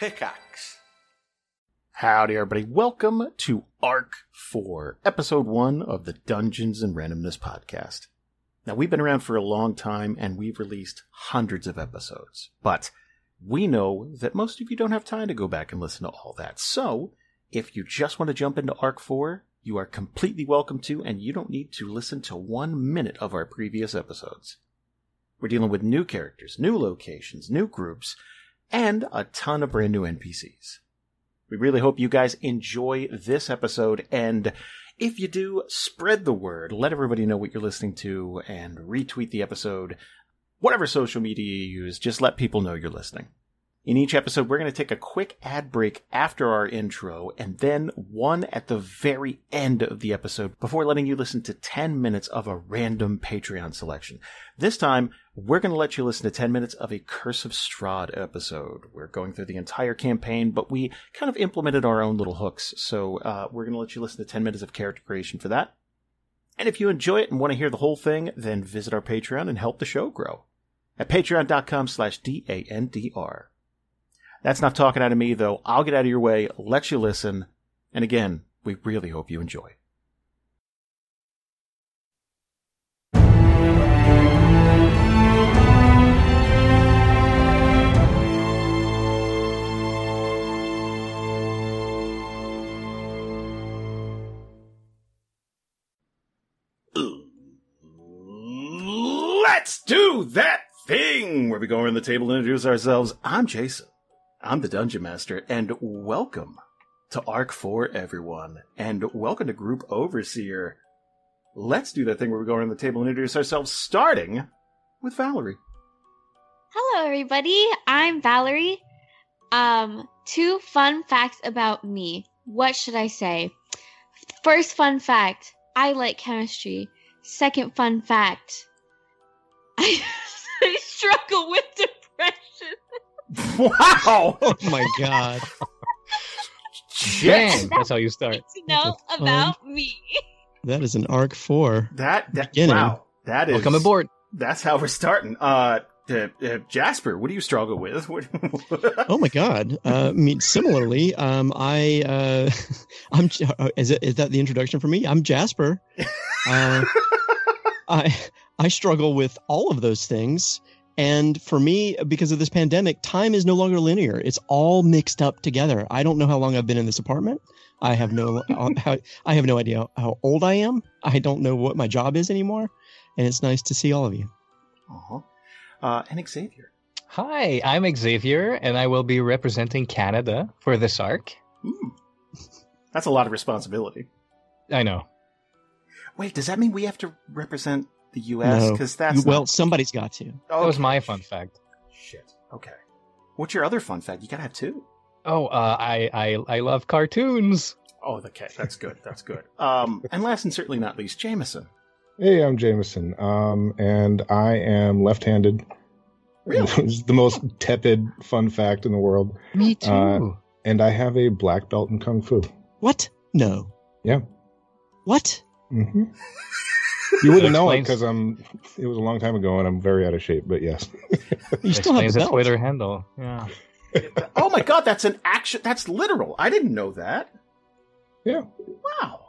Pickaxe. Howdy, everybody. Welcome to Arc 4, Episode 1 of the Dungeons and Randomness Podcast. Now, we've been around for a long time and we've released hundreds of episodes, but we know that most of you don't have time to go back and listen to all that. So, if you just want to jump into Arc 4, you are completely welcome to, and you don't need to listen to one minute of our previous episodes. We're dealing with new characters, new locations, new groups, and a ton of brand new NPCs. We really hope you guys enjoy this episode, and if you do, spread the word. Let everybody know what you're listening to, and retweet the episode. Whatever social media you use, just let people know you're listening. In each episode, we're going to take a quick ad break after our intro and then one at the very end of the episode before letting you listen to 10 minutes of a random Patreon selection. This time, we're going to let you listen to 10 minutes of a Curse of Strahd episode. We're going through the entire campaign, but we kind of implemented our own little hooks. So uh, we're going to let you listen to 10 minutes of character creation for that. And if you enjoy it and want to hear the whole thing, then visit our Patreon and help the show grow at patreon.com slash D-A-N-D-R. That's not talking out of me, though. I'll get out of your way, let you listen. And again, we really hope you enjoy. That thing where we go around the table and introduce ourselves. I'm Jason. I'm the Dungeon Master, and welcome to Arc 4, everyone. And welcome to Group Overseer. Let's do that thing where we go around the table and introduce ourselves, starting with Valerie. Hello, everybody. I'm Valerie. Um, two fun facts about me. What should I say? First fun fact I like chemistry. Second fun fact I, I struggle with depression. Wow! Oh my god. Damn, that's how you start. To know That's about me. That is an arc four. That, that, Beginning. wow. That is. Welcome aboard. That's how we're starting. Uh, uh, uh, Jasper, what do you struggle with? Oh my god. Uh, I mean, similarly, um, I, uh, I'm, J- uh, is, it, is that the introduction for me? I'm Jasper. Uh, I, I struggle with all of those things. And for me, because of this pandemic, time is no longer linear. It's all mixed up together. I don't know how long I've been in this apartment. I have no, uh, how, I have no idea how old I am. I don't know what my job is anymore. And it's nice to see all of you. uh-huh. Uh, and Xavier. Hi, I'm Xavier, and I will be representing Canada for this arc. Hmm. That's a lot of responsibility. I know. Wait, does that mean we have to represent the U.S.? No. Because that's well, not- somebody's got to. That was my fun fact. Shit. Okay. What's your other fun fact? You gotta have two. Oh, uh, I, I I love cartoons. Oh, okay. That's good. That's good. Um, and last and certainly not least, Jamison. Hey, I'm Jamison, um, and I am left-handed. Really? it's the most tepid fun fact in the world. Me too. Uh, And I have a black belt in kung fu. What? No. Yeah. What? hmm You wouldn't know it because I'm. It was a long time ago, and I'm very out of shape. But yes, You still have Explains a the belt. Twitter handle. Yeah. oh my god, that's an action. That's literal. I didn't know that. Yeah. Wow.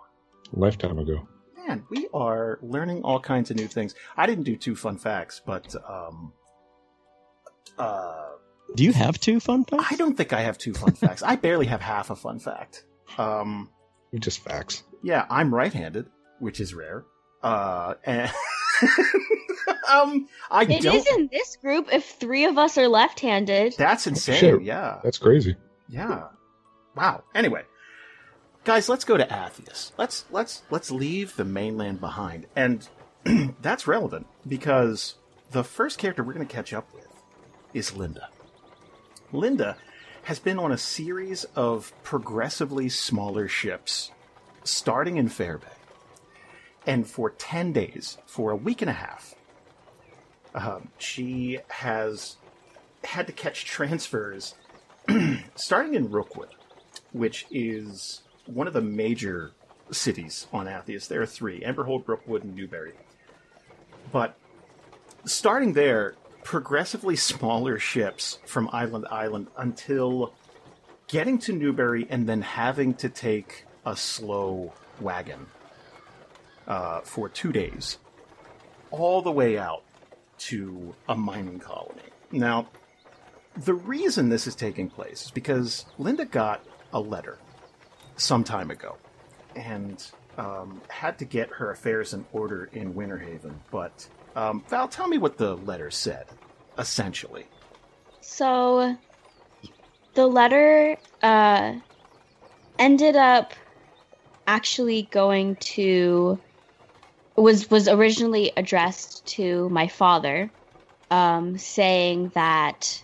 lifetime ago. Man, we are learning all kinds of new things. I didn't do two fun facts, but um, uh, Do you have two fun facts? I don't think I have two fun facts. I barely have half a fun fact. Um, Just facts. yeah, I'm right-handed, which is rare. Uh, and um, I It don't. is in this group if three of us are left handed. That's insane. Shit. Yeah, That's crazy. yeah. Wow. Anyway, guys, let's go to Athias. Let's let's let's leave the mainland behind, and that's relevant because the first character we're going to catch up with is Linda. Linda has been on a series of progressively smaller ships, starting in Fairbay, and for ten days, for a week and a half, um, she has had to catch transfers starting in Rookwood, which is one of the major cities on Athias. There are three Emberhold, Rookwood, and Newberry. But starting there, progressively smaller ships from island to island until getting to Newberry and then having to take a slow wagon uh, for two days, all the way out to a mining colony. Now, the reason this is taking place is because Linda got a letter some time ago and um, had to get her affairs in order in Winter Haven. But um, Val, tell me what the letter said, essentially. So the letter uh, ended up actually going to was was originally addressed to my father, um, saying that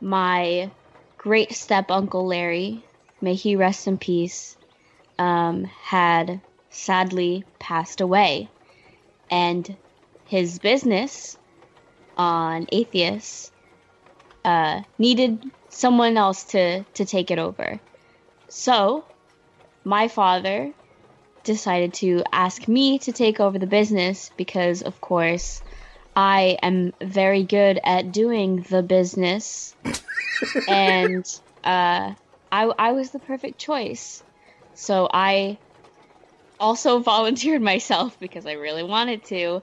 my great step uncle Larry, may he rest in peace, um, had sadly passed away, and his business on Athias uh, needed someone else to to take it over. So, my father decided to ask me to take over the business because, of course, I am very good at doing the business, and uh, I I was the perfect choice. So I also volunteered myself because I really wanted to,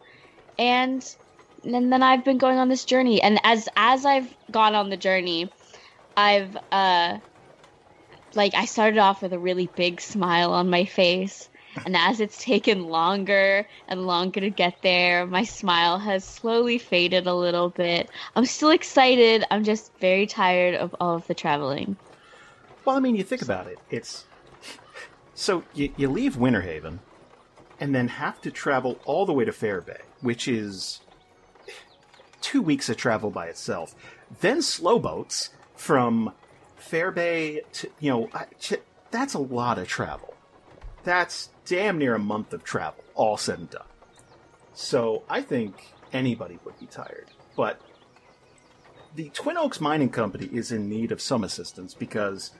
and and then I've been going on this journey. And as as I've gone on the journey, I've uh like I started off with a really big smile on my face. And as it's taken longer and longer to get there, my smile has slowly faded a little bit. I'm still excited. I'm just very tired of all of the traveling. Well, I mean, you think about it. It's so you, you leave Winter Haven, and then have to travel all the way to Fairbay, which is two weeks of travel by itself. Then slow boats from Fairbay to you know I- that's a lot of travel. That's damn near a month of travel, all said and done. So I think anybody would be tired, but the Twin Oaks Mining Company is in need of some assistance because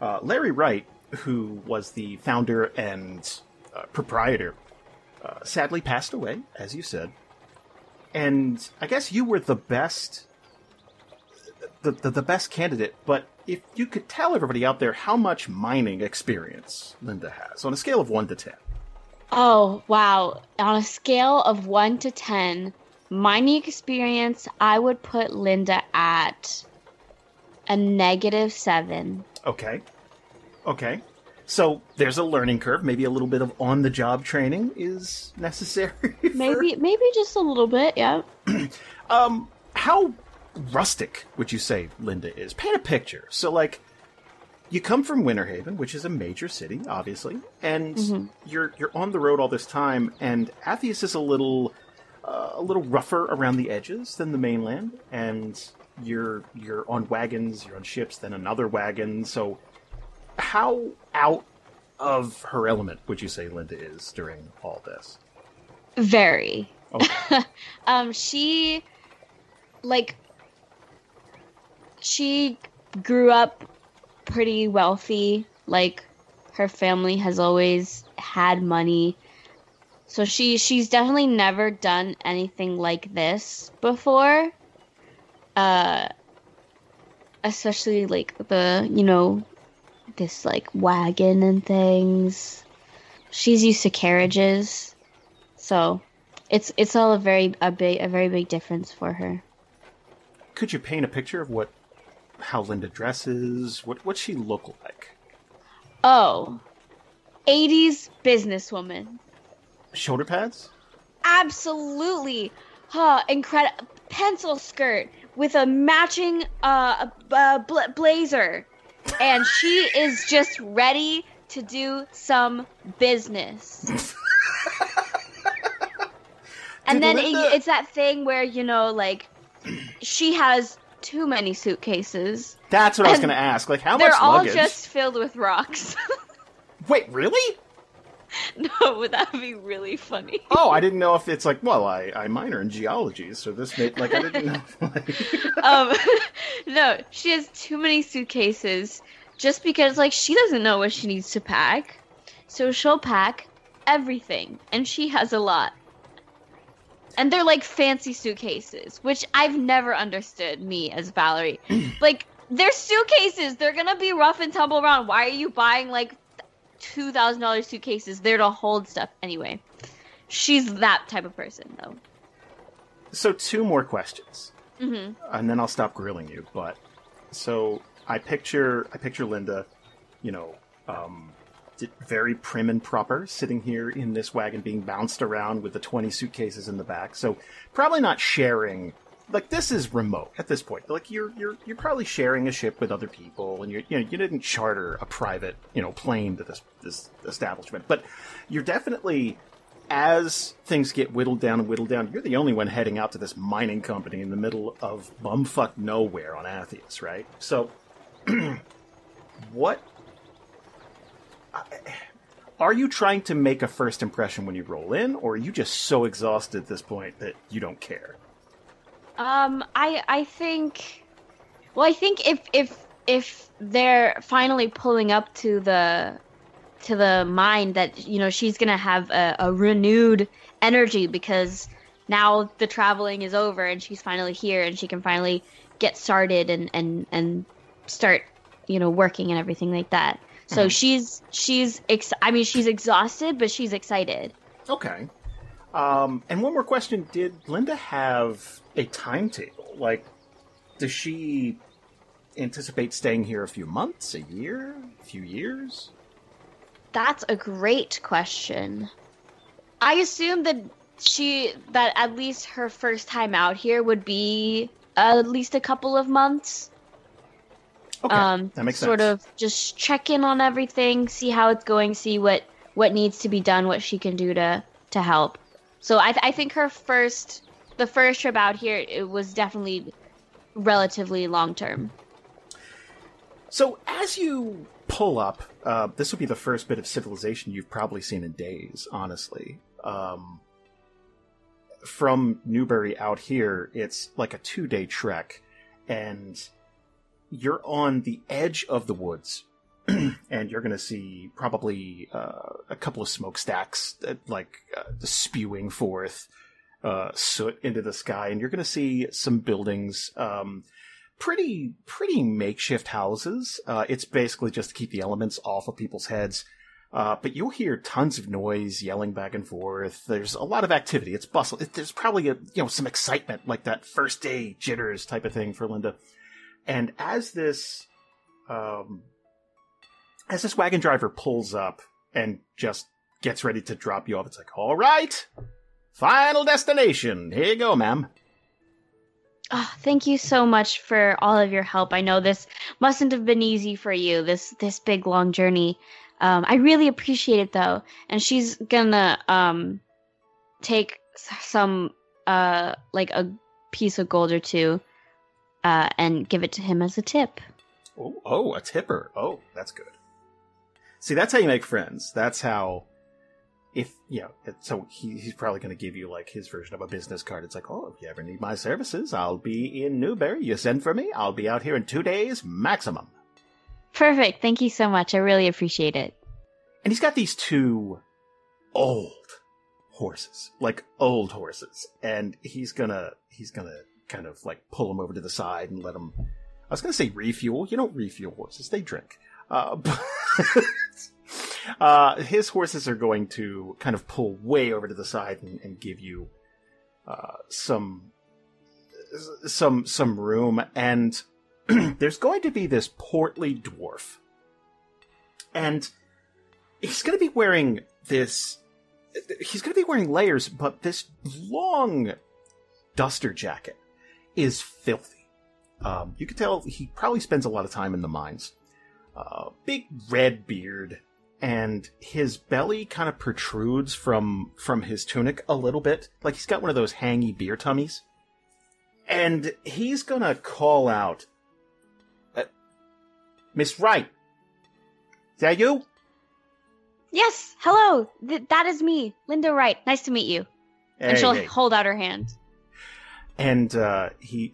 uh, Larry Wright, who was the founder and uh, proprietor, uh, sadly passed away, as you said. And I guess you were the best, the, the, the best candidate. But if you could tell everybody out there how much mining experience Linda has on a scale of one to ten. Oh, wow. On a scale of 1 to 10, mining experience, I would put Linda at a negative 7. Okay. Okay. So there's a learning curve. Maybe a little bit of on the job training is necessary. for- Maybe maybe just a little bit, yeah. Um, how rustic would you say Linda is? Paint a picture. So, like, you come from Winter Haven, which is a major city, obviously, and you're you're on the road all this time. And Athias is a little uh, a little rougher around the edges than the mainland, and you're you're on wagons, you're on ships, then another wagon. So, how out of her element would you say Linda is during all this? Very. Okay. Um she like she grew up pretty wealthy. Like her family has always had money. So she she's definitely never done anything like this before. Uh especially like the, you know, this like wagon and things. She's used to carriages. So it's it's all a very a big a very big difference for her. Could you paint a picture of what how Linda dresses? What what she look like? Oh, 80s businesswoman. Shoulder pads? Absolutely. Huh, incredible pencil skirt with a matching uh, uh bla- blazer. And she is just ready to do some business. and then it, it's that thing where, you know, like she has too many suitcases. That's what I was going to ask. Like how much luggage? They're all just filled with rocks. Wait, really? no, that would be really funny? Oh, I didn't know if it's like, well, I, I minor in geology, so this made like I didn't know. Like, um, no, she has too many suitcases just because, like, she doesn't know what she needs to pack. So she'll pack everything, and she has a lot. And they're like fancy suitcases, which I've never understood, me as Valerie. like, They're suitcases. They're gonna be rough and tumble around. Why are you buying like two thousand dollars suitcases? They're to hold stuff anyway. She's that type of person, though. So two more questions, hmm and then I'll stop grilling you. But so I picture I picture Linda, you know, um, di- very prim and proper, sitting here in this wagon, being bounced around with the twenty suitcases in the back. So probably not sharing. Like this is remote at this point. Like you're you're you're probably sharing a ship with other people, and you you know you didn't charter a private you know plane to this this establishment, but you're definitely as things get whittled down and whittled down, you're the only one heading out to this mining company in the middle of bumfuck nowhere on Athias, right? So, what are you trying to make a first impression when you roll in, or are you just so exhausted at this point that you don't care? Um, I I think, well, I think if if if they're finally pulling up to the to the mine, that you know she's gonna have a, a renewed energy because now the traveling is over and she's finally here and she can finally get started and and and start you know working and everything like that. So Mhm. she's she's ex- I mean she's exhausted, but she's excited. Okay. Um, and one more question: Did Linda have a timetable? Like, does she anticipate staying here a few months, a year, a few years? That's a great question. I assume that she that at least her first time out here would be at least a couple of months. Okay, um, that makes sort sense. of just check in on everything, see how it's going, see what what needs to be done, what she can do to to help. So I th- I think her first the first trip out here it was definitely relatively long term. So as you pull up, uh, this will be the first bit of civilization you've probably seen in days, honestly. Um, from Newbury out here, it's like a two day trek, and you're on the edge of the woods. and you're going to see probably uh, a couple of smokestacks, that, like uh, spewing forth uh, soot into the sky, and you're going to see some buildings. Um, pretty pretty makeshift houses. Uh, it's basically just to keep the elements off of people's heads. Uh, but you'll hear tons of noise, yelling back and forth. There's a lot of activity. It's bustle. It, there's probably a you know some excitement, like that first day jitters type of thing for Linda. And as this, um, as this wagon driver pulls up and just gets ready to drop you off, it's like, all right, final destination. Here you go, ma'am. Oh, thank you so much for all of your help. I know this mustn't have been easy for you. This this big long journey. Um, I really appreciate it though. And she's gonna um, take some uh, like a piece of gold or two uh, and give it to him as a tip. Oh, oh, a tipper. Oh, that's good. See, that's how you make friends. That's how, if you know, it, so he, he's probably going to give you like his version of a business card. It's like, oh, if you ever need my services, I'll be in Newbury. You send for me. I'll be out here in two days maximum. Perfect. Thank you so much. I really appreciate it. And he's got these two old horses, like old horses, and he's gonna he's gonna kind of like pull them over to the side and let them. I was gonna say refuel. You don't refuel horses; they drink. Uh, but uh, his horses are going to kind of pull way over to the side and, and give you uh, some some some room, and there's going to be this portly dwarf, and he's going to be wearing this. He's going to be wearing layers, but this long duster jacket is filthy. Um, you can tell he probably spends a lot of time in the mines. Uh, big red beard, and his belly kind of protrudes from from his tunic a little bit, like he's got one of those hangy beer tummies. And he's gonna call out, uh, "Miss Wright, is that you?" Yes. Hello. Th- that is me, Linda Wright. Nice to meet you. and she'll hey. hold out her hand. And uh, he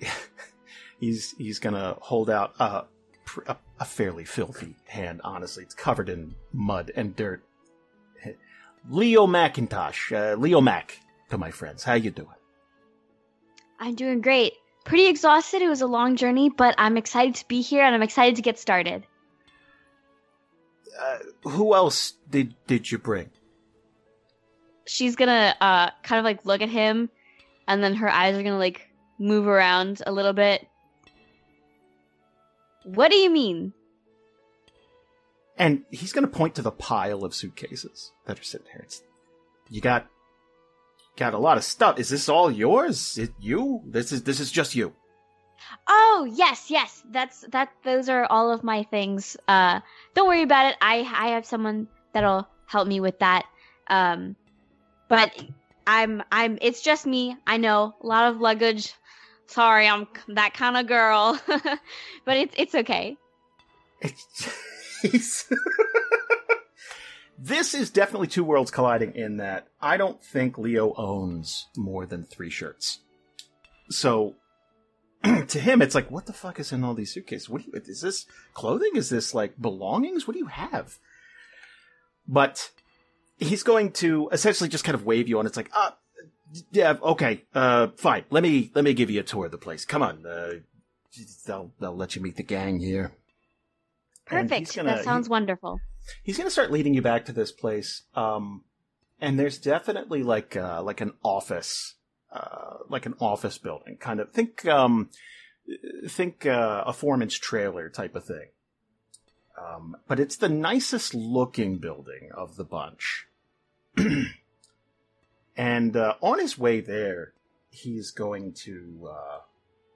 he's he's gonna hold out a, a a fairly filthy hand. Honestly, it's covered in mud and dirt. Leo McIntosh, uh, Leo Mac, to my friends. How you doing? I'm doing great. pretty exhausted. It was a long journey, but I'm excited to be here and I'm excited to get started. Uh, who else did did you bring? She's gonna uh kind of like look at him and then her eyes are gonna like move around a little bit. What do you mean? And he's going to point to the pile of suitcases that are sitting here. It's, you got got a lot of stuff. Is this all yours? It you? This is this is just you. Oh yes, yes. That's that. Those are all of my things. Uh, don't worry about it. I I have someone that'll help me with that. Um, but I'm I'm. It's just me. I know a lot of luggage. Sorry, I'm that kind of girl. but it's it's okay. It's, this is definitely two worlds colliding in that I don't think Leo owns more than three shirts. So to him, it's like, what the fuck is in all these suitcases? What you, is this clothing? Is this like belongings? What do you have? But he's going to essentially just kind of wave you on. It's like, uh, yeah, okay, uh, fine. Let me, let me give you a tour of the place. Come on, uh, they'll, they'll let you meet the gang here. Perfect. gonna- that sounds he- wonderful. he's gonna start leading you back to this place um and there's definitely like uh like an office uh like an office building kind of think um think uh, a foreman's trailer type of thing um but it's the nicest looking building of the bunch and uh on his way there he's going to uh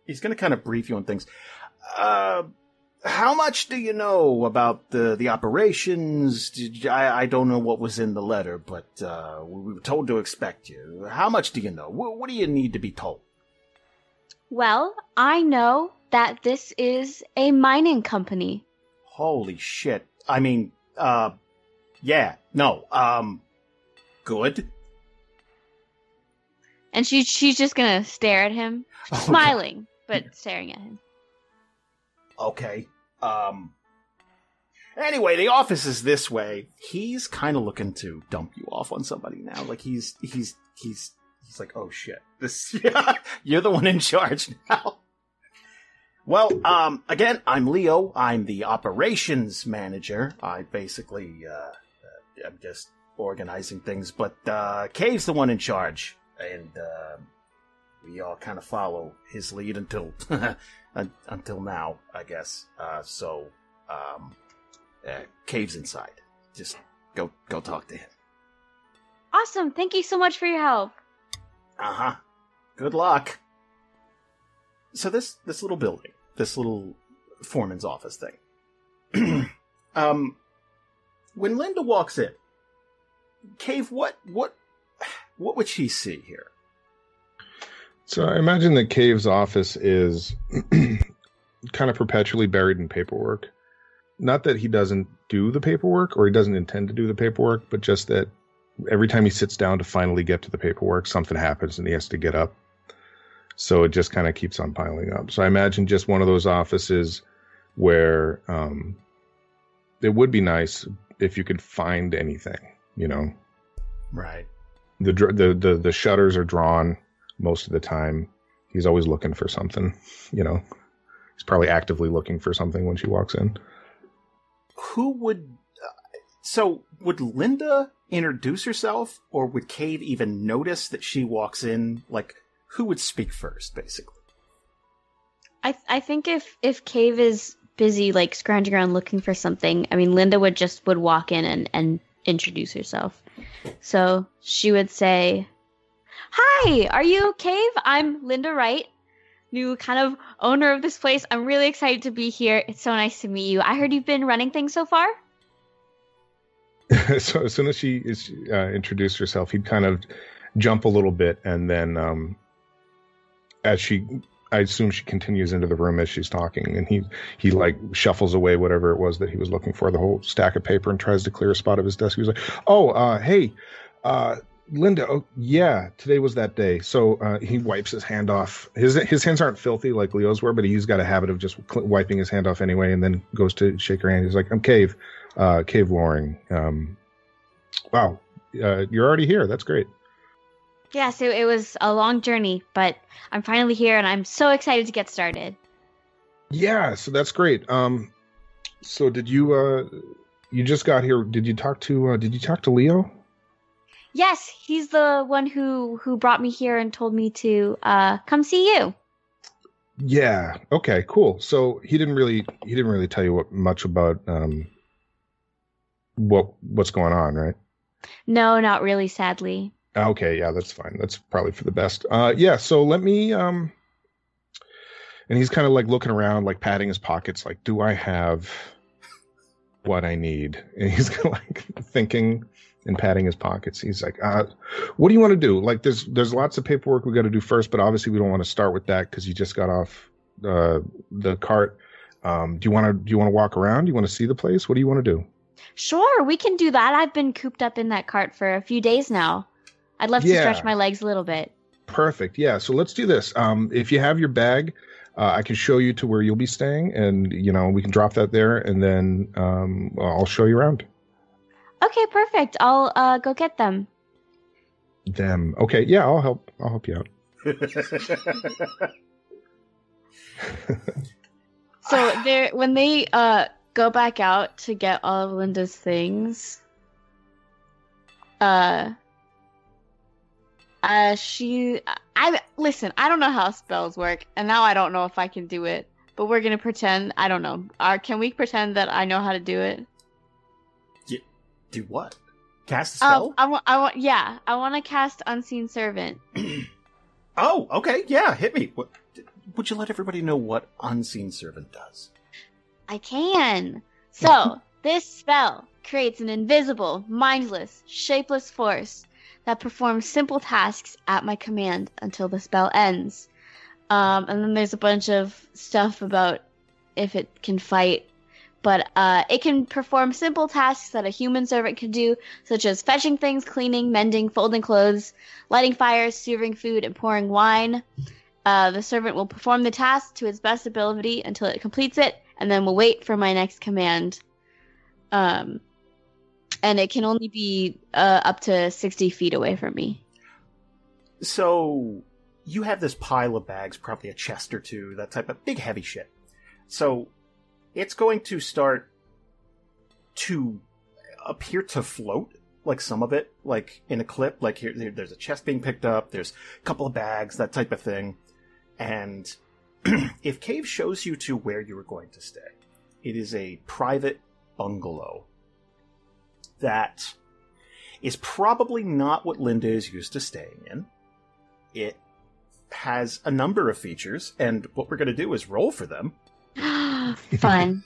he's going to kind of brief you on things uh how much do you know about the the operations? Did, I I don't know what was in the letter, but uh, we were told to expect you. How much do you know? What, what do you need to be told? Well, I know that this is a mining company. Holy shit! I mean, uh, yeah, no, um, good. And she she's just gonna stare at him, Okay. smiling, but staring at him. Okay. Um. Anyway, the office is this way. He's kind of looking to dump you off on somebody now. Like he's he's he's he's like, oh shit, this you're the one in charge now. Well, um, again, I'm Leo. I'm the operations manager. I basically, uh, uh I'm just organizing things, but uh, Cave's the one in charge, and uh, we all kind of follow his lead until un- until now, I guess. Uh, so, um, uh, caves inside. Just go go talk to him. Awesome. Thank you so much for your help. Uh huh. Good luck. So this this little building, this little foreman's office thing. um, when Linda walks in, Cave, what what what would she see here? So I imagine that Cave's office is kind of perpetually buried in paperwork. Not that he doesn't do the paperwork or he doesn't intend to do the paperwork, but just that every time he sits down to finally get to the paperwork, something happens and he has to get up. So it just kind of keeps on piling up. So I imagine just one of those offices where um, it would be nice if you could find anything, you know, Right. the the the the shutters are drawn most of the time. He's always looking for something, you know. He's probably actively looking for something when she walks in. Who would? Uh, so would Linda introduce herself, or would Cave even notice that she walks in? Like, who would speak first, basically? I I think if if Cave is busy like scrounging around looking for something, I mean Linda would just would walk in and and introduce herself. So she would say, "Hi, are you Cave? I'm Linda Wright, new kind of owner of this place. I'm really excited to be here. It's so nice to meet you. I heard you've been running things so far." so as soon as she is uh, introduced herself, he'd kind of jump a little bit, and then um, as she, I assume she continues into the room as she's talking, and he he like shuffles away whatever it was that he was looking for, the whole stack of paper, and tries to clear a spot of his desk. He was like, "Oh, uh, hey." Uh, Linda, oh, yeah, today was that day. So uh, he wipes his hand off. His his hands aren't filthy like Leo's were, but he's got a habit of just cl- wiping his hand off anyway, and then goes to shake her hand. He's like, "I'm Cave, uh, Cave Loring. Um, wow, uh, you're already here. That's great." Yes, it, it was a long journey, but I'm finally here and I'm so excited to get started. Yeah, so that's great. Um, so did you uh, you just got here? Did you talk to uh, Did you talk to Leo? Yes, he's the one who who brought me here and told me to uh come see you. Yeah. Okay. Cool. So he didn't really he didn't really tell you what much about um what what's going on, right? No, not really, sadly. Okay. Yeah, that's fine. That's probably for the best. Uh, yeah. So let me um. And he's kind of like looking around, like patting his pockets, like, do I have what I need? And he's kind of like thinking and patting his pockets. He's like, uh, what do you want to do? Like, there's there's lots of paperwork we got to do first, but obviously we don't want to start with that because you just got off uh, the cart. Um, do you want to do you want to walk around? Do you want to see the place? What do you want to do? Sure, we can do that. I've been cooped up in that cart for a few days now. I'd love to stretch my legs a little bit. Perfect. Yeah. So let's do this. Um, if you have your bag, uh, I can show you to where you'll be staying, and you know we can drop that there, and then um, I'll show you around. Okay, perfect. I'll uh go get them. Them. Okay. Yeah. I'll help. I'll help you out. So they when they uh go back out to get all of Linda's things, uh, uh, she, I listen. I don't know how spells work, and now I don't know if I can do it. But we're gonna pretend. I don't know. Uh, can we pretend that I know how to do it? Do what? Cast a spell? Um, I want. I want. Yeah, I want to cast Unseen Servant. oh, okay. Yeah, hit me. What, would you let everybody know what Unseen Servant does? I can. So, this spell creates an invisible, mindless, shapeless force that performs simple tasks at my command until the spell ends. Um, and then there's a bunch of stuff about if it can fight. But uh, it can perform simple tasks that a human servant can do, such as fetching things, cleaning, mending, folding clothes, lighting fires, serving food, and pouring wine. Uh, the servant will perform the task to its best ability until it completes it, and then will wait for my next command. Um, and it can only be uh, up to 60 feet away from me. So, you have this pile of bags, probably a chest or two, that type of big heavy shit. So, it's going to start to appear to float, like some of it, like in a clip. Like here, there- there's a chest being picked up, there's a couple of bags, that type of thing. And if Cave shows you to where you are going to stay, it is a private bungalow that is probably not what Linda is used to staying in. It has a number of features, and what we're going to do is roll for them. Fun.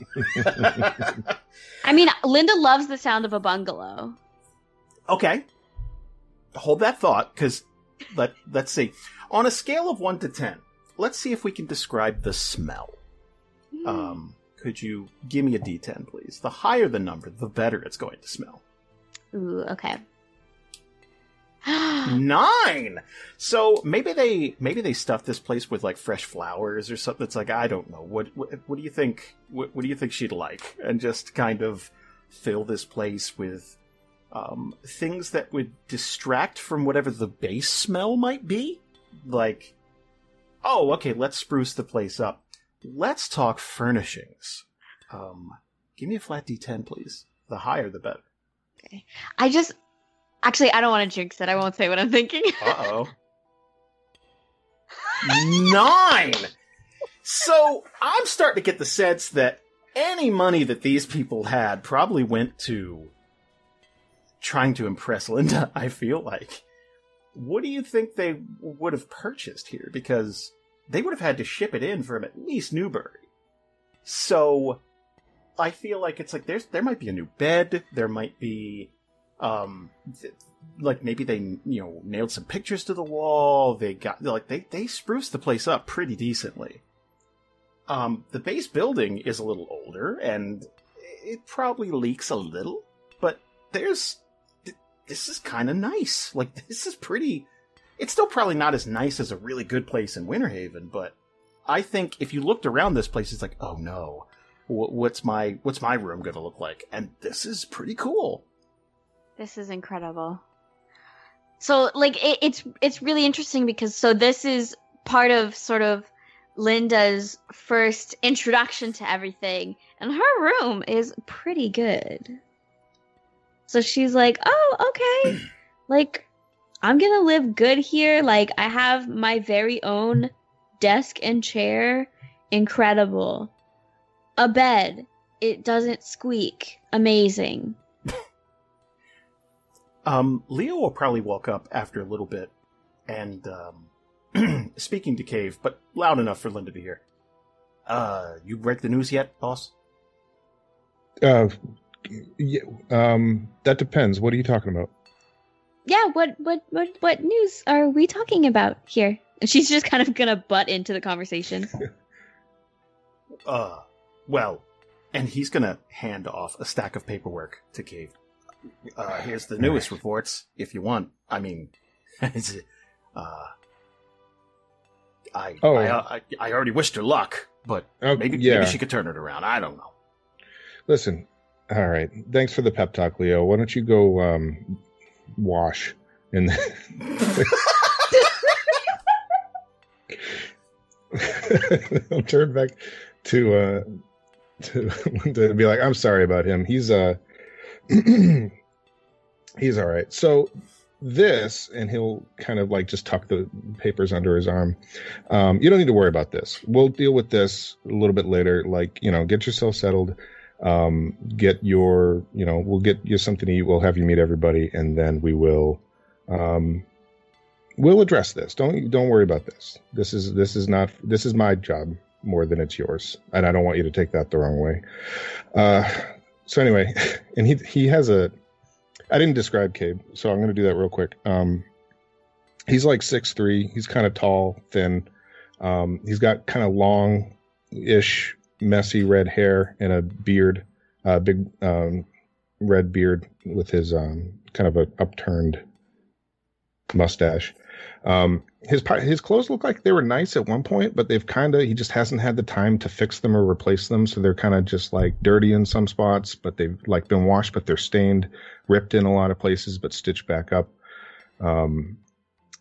I mean, Linda loves the sound of a bungalow. okay. Hold that thought, because let, let's see. On a scale of 1 to 10, let's see if we can describe the smell. Um, could you give me a d10, please? The higher the number, the better it's going to smell. Ooh, okay. Nine. So maybe they maybe they stuffed this place with like fresh flowers or something. That's like I don't know. What what, what do you think? What, what do you think she'd like? And just kind of fill this place with um, things that would distract from whatever the base smell might be. Like, oh, okay, let's spruce the place up. Let's talk furnishings. Um, give me a flat D10, please. The higher, the better. I just. Actually, I don't want to jinx it. I won't say what I'm thinking. Uh oh. Nine! So I'm starting to get the sense that any money that these people had probably went to trying to impress Linda, I feel like. What do you think they would have purchased here? Because they would have had to ship it in from at least Newbury. So I feel like it's like there's there might be a new bed, there might be um th- like maybe they you know nailed some pictures to the wall they got like they they spruced the place up pretty decently um the base building is a little older and it probably leaks a little but there's th- this is kind of nice like this is pretty it's still probably not as nice as a really good place in winter haven but i think if you looked around this place it's like oh no wh- what's my what's my room gonna look like and this is pretty cool This is incredible. so like it, it's it's really interesting because so this is part of sort of Linda's first introduction to everything, and her room is pretty good. So she's like, "Oh, okay. like I'm going to live good here. Like I have my very own desk and chair. Incredible. A bed. It doesn't squeak. Amazing." Um, Leo will probably walk up after a little bit and um, speaking to Cave, but loud enough for Linda to hear. Uh, you break the news yet, boss? Uh, yeah, um, that depends. What are you talking about? Yeah, what what what what news are we talking about here? And she's just kind of gonna butt into the conversation. Uh, well, and he's gonna hand off a stack of paperwork to Cave. Uh, here's the newest reports, if you want. I mean, uh, I, Oh. I, I, I already wished her luck, but Oh, maybe, yeah. maybe she could turn it around. I don't know. Listen, all right. Thanks for the pep talk, Leo. Why don't you go um, wash and the. I'll turn back to uh to and be like, I'm sorry about him. He's uh he's all right. So this, and he'll kind of like just tuck the papers under his arm. Um, you don't need to worry about this. We'll deal with this a little bit later. Like, you know, get yourself settled. Um, get your, you know, we'll get you something to eat. We'll have you meet everybody, and then we will, um, we'll address this. Don't don't worry about this. This is this is not this is my job more than it's yours, and I don't want you to take that the wrong way. Uh, so anyway, and he he has a. I didn't describe Cave, so I'm going to do that real quick. Um, he's like six three. He's kind of tall, thin. Um, he's got kind of long-ish, messy red hair and a beard, uh, big um, red beard with his um, kind of a upturned mustache. Um, his his clothes look like they were nice at one point, but they've kind of he just hasn't had the time to fix them or replace them, so they're kind of just like dirty in some spots, but they've like been washed, but they're stained, ripped in a lot of places, but stitched back up. Um,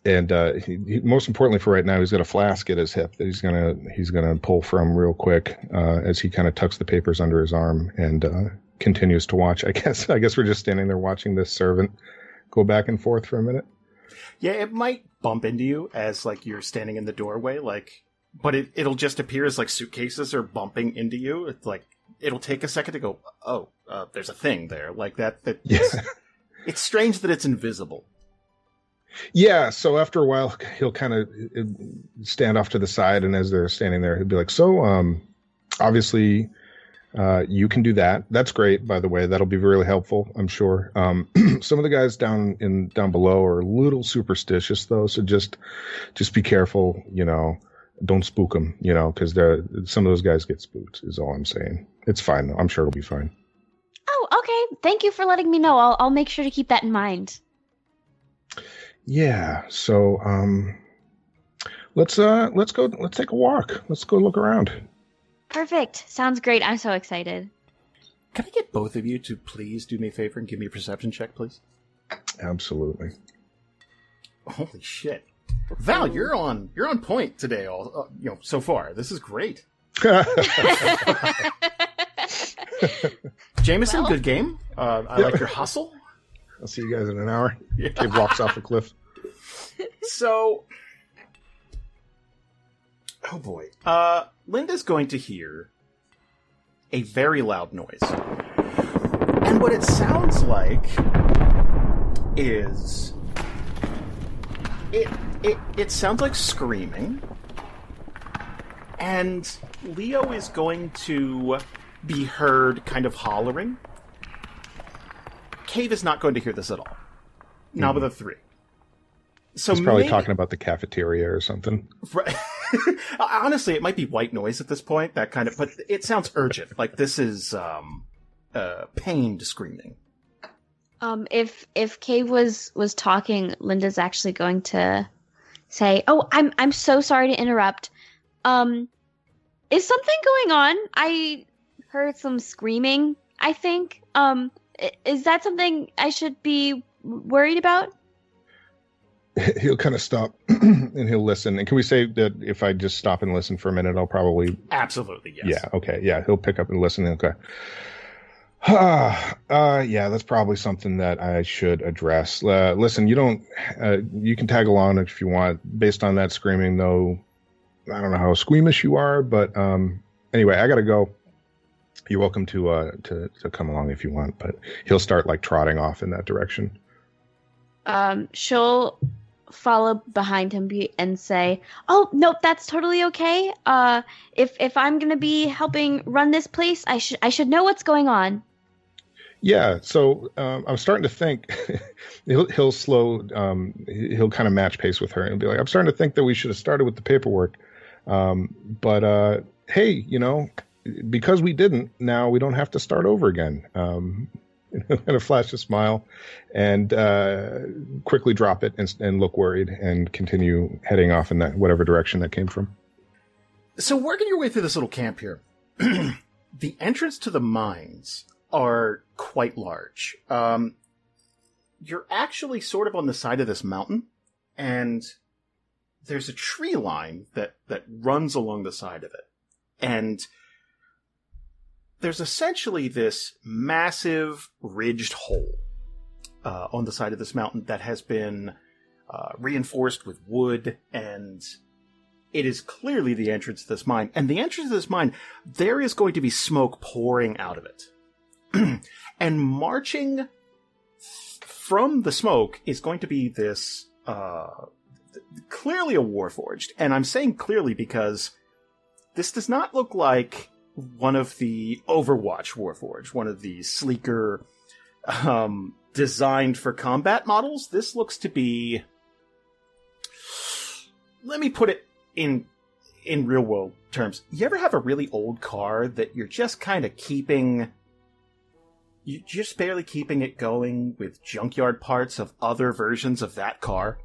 and uh, he, he, most importantly for right now, he's got a flask at his hip that he's gonna he's gonna pull from real quick uh, as he kind of tucks the papers under his arm and uh, continues to watch. I guess I guess we're just standing there watching this servant go back and forth for a minute. Yeah, it might bump into you as like you're standing in the doorway, like, but it it'll just appear as like suitcases are bumping into you. It's like it'll take a second to go. Oh, uh, there's a thing there, like that. That Yeah. it's, it's strange that it's invisible. Yeah, so after a while, he'll kind of stand off to the side, and as they're standing there, he'll be like, "So, um, obviously, uh, you can do that. That's great, by the way. That'll be really helpful, I'm sure. Um, some of the guys down in down below are a little superstitious, though, so just just be careful. You know, don't spook them. You know, because some of those guys get spooked. Is all I'm saying. It's fine. I'm sure it'll be fine. Oh, okay. Thank you for letting me know. I'll I'll make sure to keep that in mind. Yeah. So, um, let's uh, let's go. Let's take a walk. Let's go look around. Perfect. Sounds great. I'm so excited. Can I get both of you to please do me a favor and give me a perception check, please? Absolutely. Holy shit, Val, you're on you're on point today. All uh, you know so far. This is great. Jamison, Well- good game. Uh, I Yeah. like your hustle. I'll see you guys in an hour. Yeah. Walks off a cliff. So, oh boy, uh, Linda's going to hear a very loud noise, and what it sounds like is it it it sounds like screaming, and Leo is going to be heard kind of hollering. Cave is not going to hear this at all. Not with a three. So He's probably maybe- talking about the cafeteria or something. Right. Honestly, it might be white noise at this point. That kind of, but it sounds urgent. Like this is um, uh, pained screaming. Um, if if Cave was was talking, Linda's actually going to say, "Oh, I'm I'm so sorry to interrupt. Um, is something going on? I heard some screaming. I think. Um, i- is that something I should be worried about? he'll kind of stop and he'll listen. And can we say that if I just stop and listen for a minute, I'll probably Absolutely, yes. yeah okay yeah he'll pick up and listen. Okay. uh, yeah, that's probably something that I should address. Uh, listen, you don't, uh, you can tag along if you want. Based on that screaming, though, I don't know how squeamish you are, but um, anyway, I gotta go. You're welcome to uh to to come along if you want, but he'll start like trotting off in that direction. Um, she'll follow behind him be- and say, "Oh, nope, that's totally okay. Uh, if if I'm gonna be helping run this place, I should I should know what's going on." Yeah, so um, I'm starting to think he'll he'll slow um, he'll kind of match pace with her and be like, I'm starting to think that we should have started with the paperwork, um, but uh, hey, you know, because we didn't, now we don't have to start over again. Um, kind of flash a smile and uh, quickly drop it and, and look worried and continue heading off in that whatever direction that came from. So, working your way through this little camp here, the entrance to the mines are quite large. Um, you're actually sort of on the side of this mountain, and there's a tree line that that runs along the side of it, and there's essentially this massive ridged hole uh, on the side of this mountain that has been uh, reinforced with wood and it is clearly the entrance to this mine. And the entrance to this mine, there is going to be smoke pouring out of it. and marching from the smoke is going to be this, uh, clearly a Warforged. And I'm saying clearly because this does not look like one of the Overwatch Warforged, one of the sleeker, um, designed for combat models. This looks to be, let me put it in in real world terms, you ever have a really old car that you're just kind of keeping you're just barely keeping it going with junkyard parts of other versions of that car?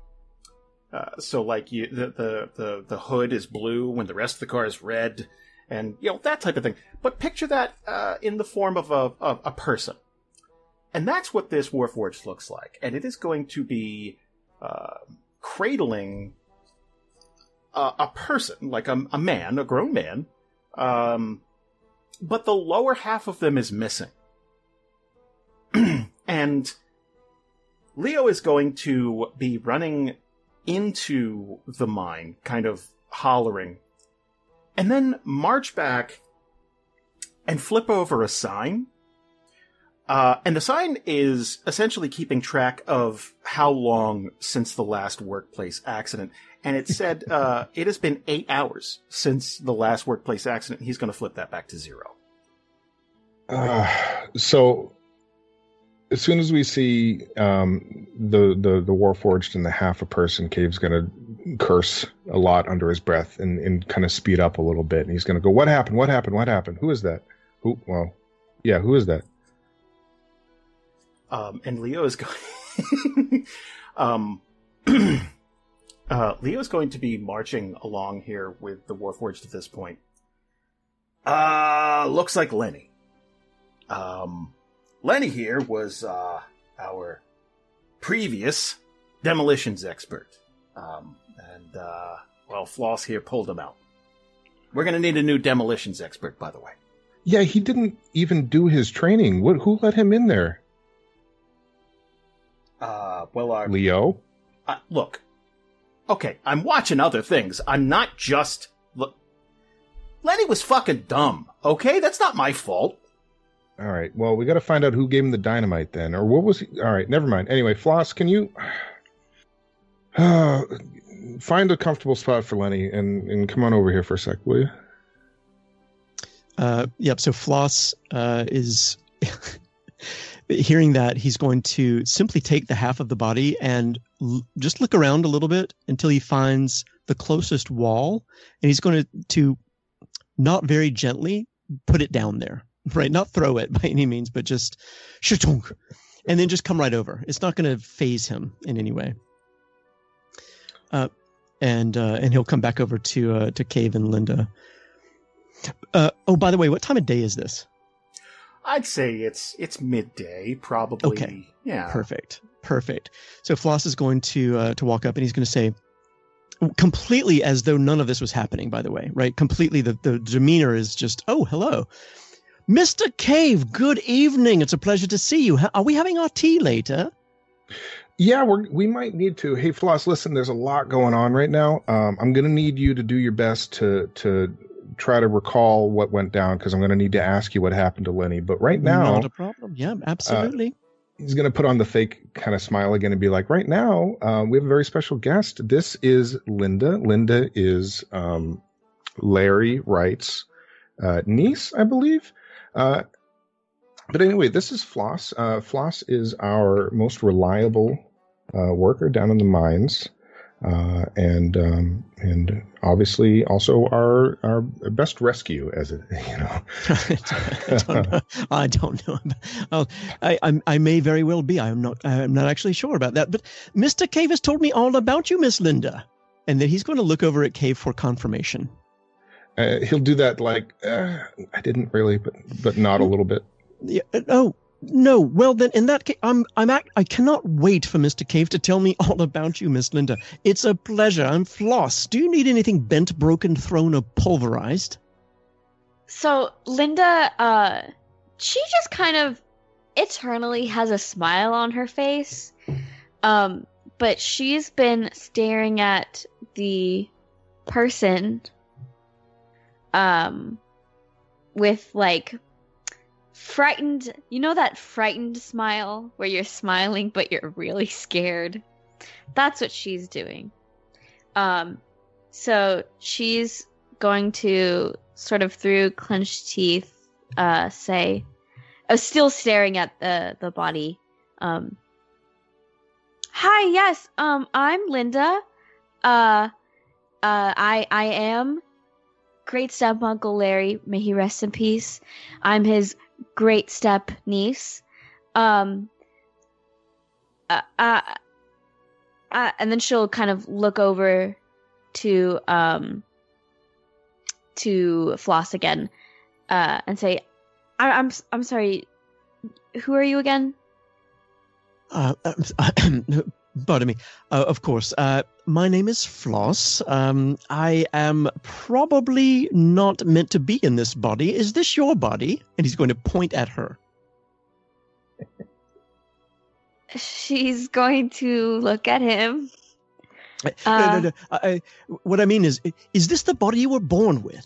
Uh, so like you the, the the the hood is blue when the rest of the car is red and you know that type of thing. But picture that uh, in the form of a of a person. And that's what this Warforged looks like. And it is going to be uh, cradling a, a person, like a, a, man, a grown man, um, but the lower half of them is missing. and Leo is going to be running into the mine, kind of hollering, and then march back and flip over a sign uh, and the sign is essentially keeping track of how long since the last workplace accident. And it said uh, it has been eight hours since the last workplace accident. He's going to flip that back to zero. Uh, so, as soon as we see um, the the the Warforged and the half a person, Cave's going to curse a lot under his breath and, and kind of speed up a little bit. And he's going to go, "What happened? What happened? What happened? Who is that? Who? Well, yeah, who is that?" Um, and Leo is going. um, uh, Leo is going to be marching along here with the Warforged at this point. Uh, looks like Lenny. Um, Lenny here was uh, our previous demolitions expert. Um, and, uh, well, Floss here pulled him out. We're going to need a new demolitions expert, by the way. Yeah, he didn't even do his training. What, who let him in there? Uh, well, our Leo. Uh, look, okay, I'm watching other things. I'm not just look. Lenny was fucking dumb. Okay, that's not my fault. All right. Well, we got to find out who gave him the dynamite then, or what was he? All right, never mind. Anyway, Floss, can you find a comfortable spot for Lenny and and come on over here for a sec, will you? Uh, yep. So Floss uh, is hearing that, he's going to simply take the half of the body and l- just look around a little bit until he finds the closest wall, and he's going to to not very gently put it down there, right? Not throw it by any means, but just shatunk, and then just come right over. It's not going to faze him in any way. Uh, and uh, and he'll come back over to uh, to Cave and Linda. Uh, oh, by the way, what time of day is this? I'd say it's it's midday, probably. Okay. Yeah. Perfect. Perfect. So Floss is going to uh, to walk up and he's going to say, completely as though none of this was happening. By the way, right? Completely, the the demeanor is just, oh, hello, Mister Cave. Good evening. It's a pleasure to see you. Are we having our tea later? Yeah, we're, we might need to. Hey, Floss, listen, there's a lot going on right now. Um, I'm going to need you to do your best to to try to recall what went down because I'm going to need to ask you what happened to Lenny. But right now, not a problem. Yeah, absolutely. he's going to put on the fake kind of smile again and be like, right now, um, we have a very special guest. This is Linda. Linda is um, Larry Wright's uh, niece, I believe. Uh, but anyway, this is Floss. Uh, Floss is our most reliable uh, worker down in the mines. Uh, and um, and obviously also our our best rescue as it you know I don't know. I don't know. I, I I may very well be. I'm not. I'm not actually sure about that. But Mister Cave has told me all about you, Miss Linda, and that he's going to look over at Cave for confirmation. Uh, he'll do that like uh, I didn't really but but not a little bit Yeah, uh, oh no. Well then, in that case, I'm I'm act, I cannot wait for Mister Cave to tell me all about you, Miss Linda. It's a pleasure. I'm Floss. Do you need anything bent, broken, thrown, or pulverized? So Linda, uh, she just kind of eternally has a smile on her face. Um, but she's been staring at the person, um, with like frightened, you know, that frightened smile where you're smiling but you're really scared? That's what she's doing. Um, so she's going to sort of through clenched teeth uh say uh, still staring at the the body um hi yes um i'm linda uh uh i i am great step uncle larry may he rest in peace i'm his great step niece um uh, uh, uh and then she'll kind of look over to um to Floss again, uh, and say, I- "I'm I'm sorry. Who are you again?" Uh, pardon me. Uh, of course. Uh, my name is Floss. Um, I am probably not meant to be in this body. Is this your body? And he's going to point at her. She's going to look at him. Uh, Uh, no, no, no. I, I- what I mean is, is this the body you were born with?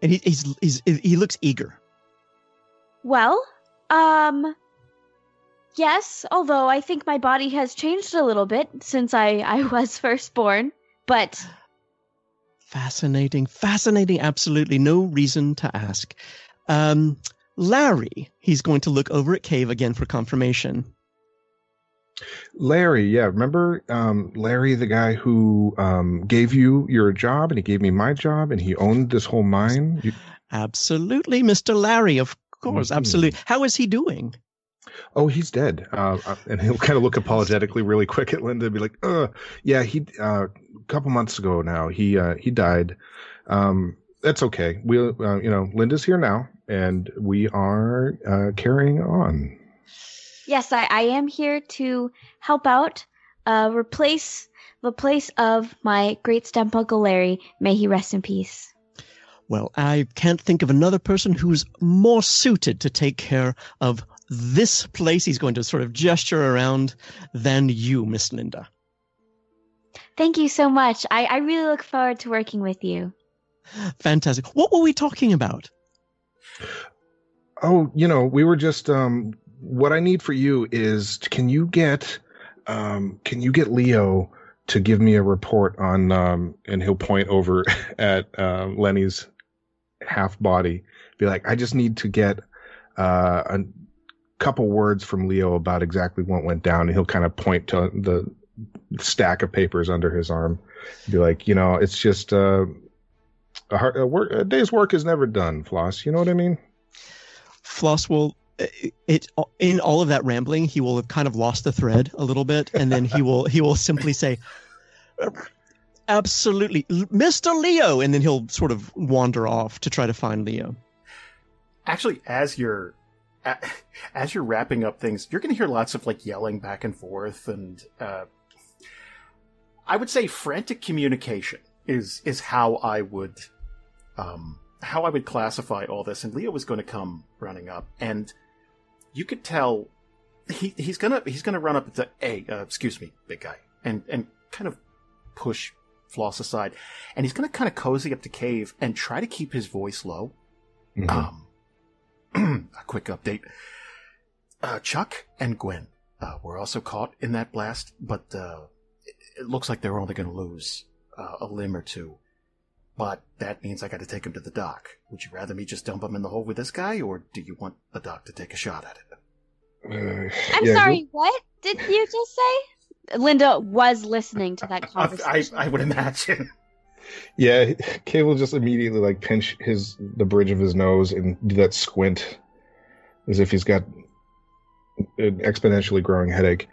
And he, he's, he's, he looks eager. Well, um, yes. Although I think my body has changed a little bit since I I was first born, but Fascinating, fascinating. Absolutely no reason to ask. Um, Larry, he's going to look over at Cave again for confirmation. Larry, yeah, remember um, Larry, the guy who um, gave you your job and he gave me my job and he owned this whole mine? You, Absolutely, Mr. Larry, of course, Mhm. absolutely. How is he doing? Oh, he's dead. Uh, uh, and he'll kind of look apologetically really quick at Linda and be like, uh, yeah, he, uh, a couple months ago now, he, uh, he died. Um, that's okay. We'll, uh, you know, Linda's here now and we are uh, carrying on. yes, I I am here to help out. Uh, replace the place of my great step uncle Larry. May he rest in peace. Well, I can't think of another person who's more suited to take care of this place. He's going to sort of gesture around than you, Miss Linda. Thank you so much. I, I really look forward to working with you. Fantastic. What were we talking about? Oh, you know, we were just um what I need for you is can you get um can you get Leo to give me a report on um and he'll point over at um Lenny's half body. Be like, I just need to get uh a couple words from Leo about exactly what went down and he'll kind of point to the stack of papers under his arm. Be like, you know, it's just uh a, hard, a, work, a day's work is never done, Floss. You know what I mean? Floss will it, it in all of that rambling, he will have kind of lost the thread a little bit, and then he will he will simply say, "Absolutely, Mr. Leo," and then he'll sort of wander off to try to find Leo. actually, as you're a- as you're wrapping up things, you're going to hear lots of like yelling back and forth, and uh, I would say frantic communication is is how I would um, how I would classify all this. And Leo was going to come running up, and you could tell he he's gonna he's gonna run up say, "Hey, uh, excuse me, big guy," and and kind of push Floss aside, and he's gonna kind of cozy up to Cave and try to keep his voice low. Mhm. Um, a quick update: uh, Chuck and Gwen uh, were also caught in that blast, but uh, it, it looks like they're only going to lose uh, a limb or two. But that means I got to take him to the doc. Would you rather me just dump him in the hole with this guy, or do you want the doc to take a shot at it? Uh, I'm yeah, sorry, what did you just say? Linda was listening to that I, I, conversation. I would imagine. Yeah, will just immediately like pinch his the bridge of his nose and do that squint, as if he's got an exponentially growing headache,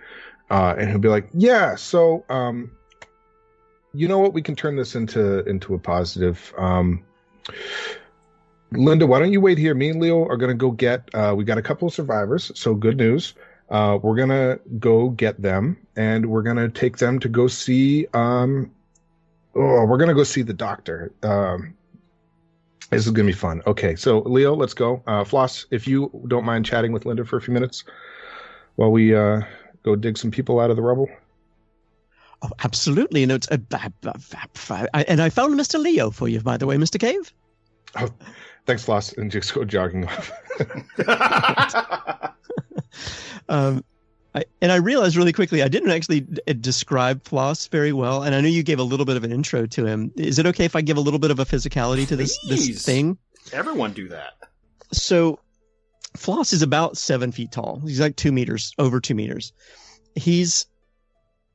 uh, and he'll be like, "Yeah, so um, you know what? We can turn this into into a positive." Um, Linda, why don't you wait here? Me and Leo are gonna go get. Uh, we got a couple of survivors, so good news. Uh, we're gonna go get them, and we're gonna take them to go see um, oh, we're gonna go see the doctor. Um, this is gonna be fun. Okay, so Leo, let's go. Uh, Floss, if you don't mind chatting with Linda for a few minutes while we uh, go dig some people out of the rubble. Oh, absolutely. And it's a, and I found Mr. Leo for you, by the way, Mr. Cave. Oh, Thanks, Floss, and just go jogging off. Um, I, and I realized really quickly I didn't actually uh, describe Floss very well, and I know you gave a little bit of an intro to him. Is it okay if I give a little bit of a physicality to this Please. this thing? Everyone do that. So, Floss is about seven feet tall. He's like two meters, over two meters. He's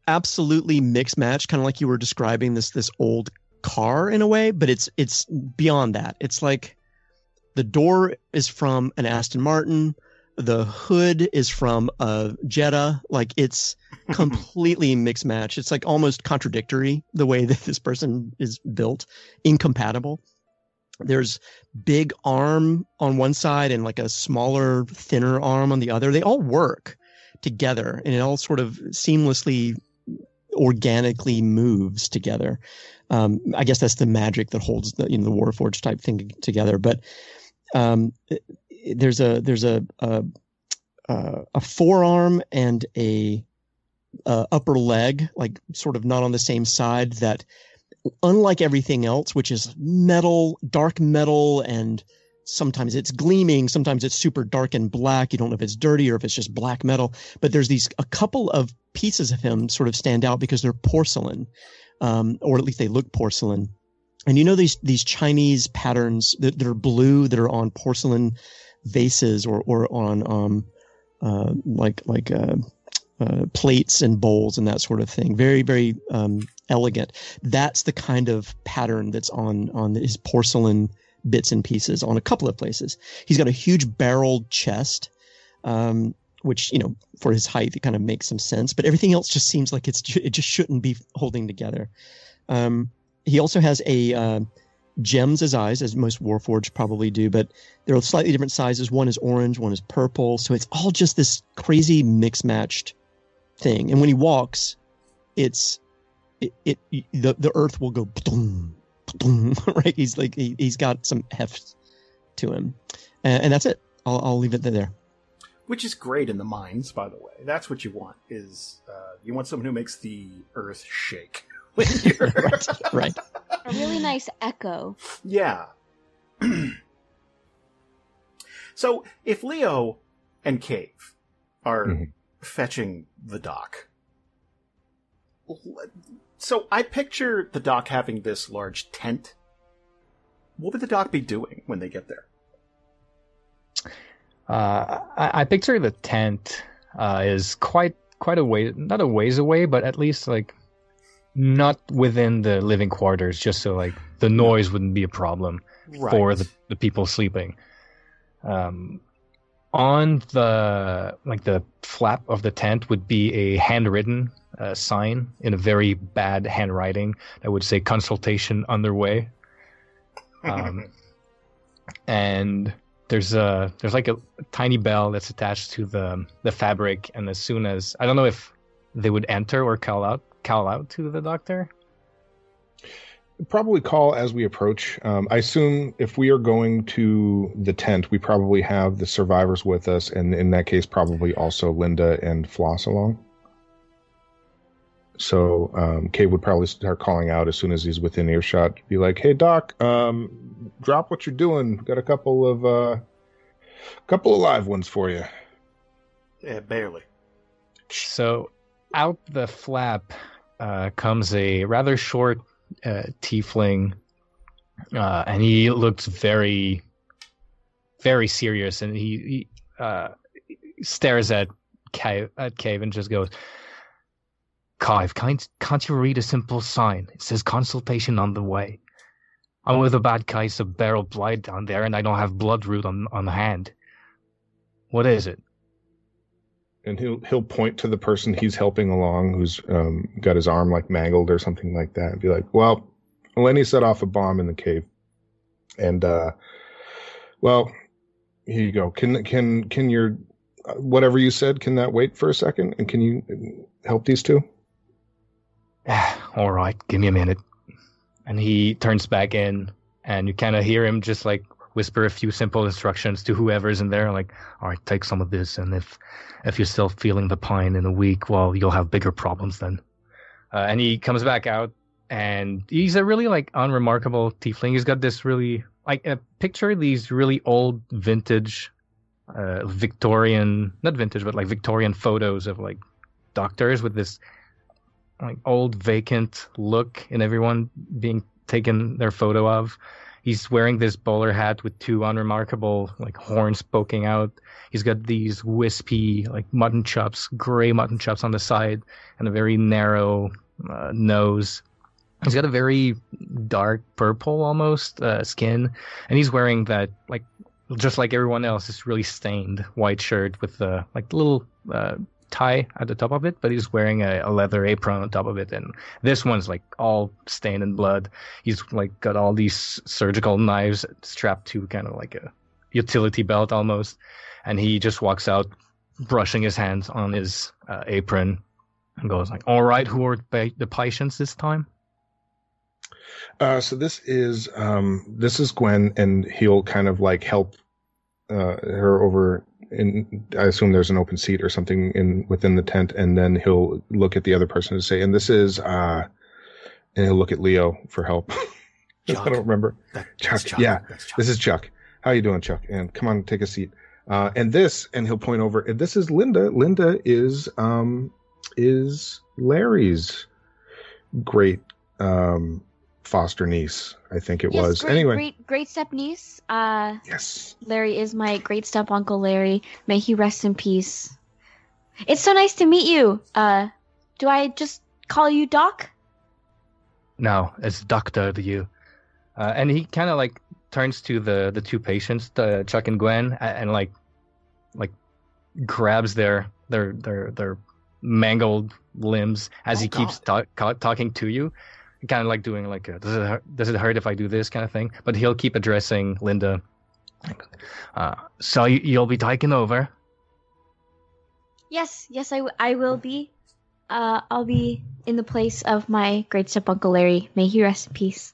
absolutely mixed match, kind of like you were describing this this old car in a way, but it's it's beyond that. It's like the door is from an Aston Martin, the hood is from a Jetta. Like it's completely mixed match. It's like almost contradictory the way that this person is built, incompatible. There's big arm on one side and like a smaller, thinner arm on the other. They all work together and it all sort of seamlessly, organically moves together. Um, I guess that's the magic that holds the you know the Warforged type thing together. But um, there's a there's a a, a forearm and a upper leg, like sort of not on the same side. That unlike everything else, which is metal, dark metal, and sometimes it's gleaming, sometimes it's super dark and black. You don't know if it's dirty or if it's just black metal. But there's these a couple of pieces of him sort of stand out because they're porcelain, um, or at least they look porcelain. And you know these these Chinese patterns that, that are blue that are on porcelain vases or or on um uh like like uh, uh plates and bowls and that sort of thing. Very very um elegant. That's the kind of pattern that's on on his porcelain bits and pieces on a couple of places. He's got a huge barreled chest. Um, which you know for his height it kind of makes some sense but everything else just seems like it's it just shouldn't be holding together um, he also has a uh, gems as eyes as most warforged probably do but they're slightly different sizes. One is orange one is purple. So it's all just this crazy mix matched thing. And when he walks it's it, it the, the earth will go boom, boom, right? He's like he, he's got some heft to him. And, and that's it. I'll, I'll leave it there. Which is great in the mines, by the way. That's what you want. Is uh, you want someone who makes the earth shake. When you're right right A really nice echo. Yeah. so if Leo and Cave are Mhm. fetching the doc, so I picture the doc having this large tent. What would the doc be doing when they get there? Uh, I, I picture the tent uh, is quite quite a way, not a ways away, but at least like not within the living quarters, just so like the noise wouldn't be a problem for the, the people sleeping. Um, on the like the flap of the tent would be a handwritten uh, sign in a very bad handwriting that would say consultation underway. Um, and there's a there's like a tiny bell that's attached to the the fabric, and as soon as I don't know if they would enter or call out call out to the doctor. Probably call as we approach. Um, I assume if we are going to the tent, we probably have the survivors with us, and in that case, probably also Linda and Floss along. So um, Cave would probably start calling out as soon as he's within earshot. Be like, "Hey, Doc, um, drop what you're doing. Got a couple of uh, couple of live ones for you." Yeah, barely. So out the flap uh, comes a rather short uh, tiefling, uh, and he looks very, very serious, and he, he uh, stares at Cave, at Cave and just goes, "Cave, can't can't you read a simple sign? It says consultation on the way. I'm with a bad case of barrel blight down there, and I don't have blood root on on hand. What is it?" And he'll he'll point to the person he's helping along who's um, got his arm like mangled or something like that and be like well lenny set off a bomb in the cave. And uh well here you go. Can can can your whatever you said can that wait for a second? And can you help these two? All right give me a minute. And he turns back in and you kind of hear him just like whisper a few simple instructions to whoever's in there like all right take some of this and if if you're still feeling the pine in a week well you'll have bigger problems then. Uh, and he comes back out and he's a really like unremarkable tiefling. He's got this really like uh, picture these really old vintage uh, victorian not vintage but like victorian photos of like doctors with this like old vacant look and everyone being taken their photo of he's wearing this bowler hat with two unremarkable like horns poking out. He's got these wispy like mutton chops, gray mutton chops on the side, and a very narrow uh, nose. He's got a very dark purple almost uh, skin, and he's wearing that like just like everyone else, this really stained white shirt with the like little uh, tie at the top of it, but he's wearing a, a, leather apron on top of it. And this one's like all stained in blood. He's like got all these surgical knives strapped to kind of like a utility belt almost. And he just walks out, brushing his hands on his uh, apron, and goes like, "All right, who are the patients this time?" Uh, so this is um, this is Gwen, and he'll kind of like help uh, her over in I assume there's an open seat or something in within the tent, and then he'll look at the other person and say, "And this is," uh, and he'll look at Leo for help. I don't remember. That, Chuck, Chuck. yeah, Chuck. this is Chuck. How you doing, Chuck? And come on, take a seat. Uh, and this, and he'll point over. And this is Linda. Linda is um is Larry's great um foster niece. I think it yes, was. Great, anyway, great, great step niece. Uh, yes. Larry is my great step uncle Larry. May he rest in peace. It's so nice to meet you. Uh, do I just call you Doc? No, it's doctor to you. Uh, and he kind of like turns to the the two patients, uh, Chuck and Gwen, and, and like like grabs their their their their mangled limbs as Oh, he keeps ta- ca- talking to you, kind of like doing like a, does it hurt, does it hurt if I do this kind of thing. But he'll keep addressing Linda. Uh, so you, you'll be taking over. Yes, yes, I, w- I will be. Uh, I'll be in the place of my great step uncle Larry. May he rest in peace.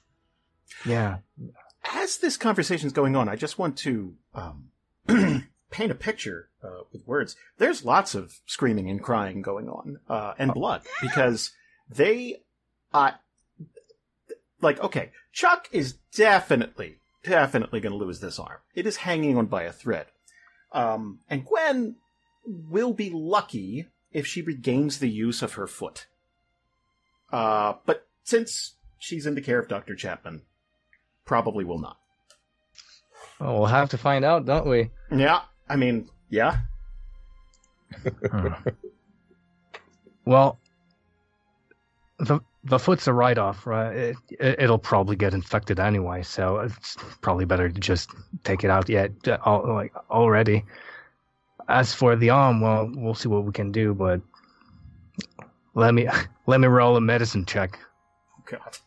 Yeah. As this conversation is going on, I just want to um, paint a picture uh, with words. There's lots of screaming and crying going on, uh, and blood because they, uh, like, okay, Chuck is definitely, definitely going to lose this arm. It is hanging on by a thread, um, and Gwen will be lucky if she regains the use of her foot. Uh, but since she's in the care of Doctor Chapman, probably will not. Well, we'll have to find out, don't we? Yeah, I mean, yeah. Hmm. well, the the foot's a write off, right? It, it, it'll probably get infected anyway, so it's probably better to just take it out yet, uh, like already. As for the arm, well, we'll see what we can do, but let me let me roll a medicine check. God.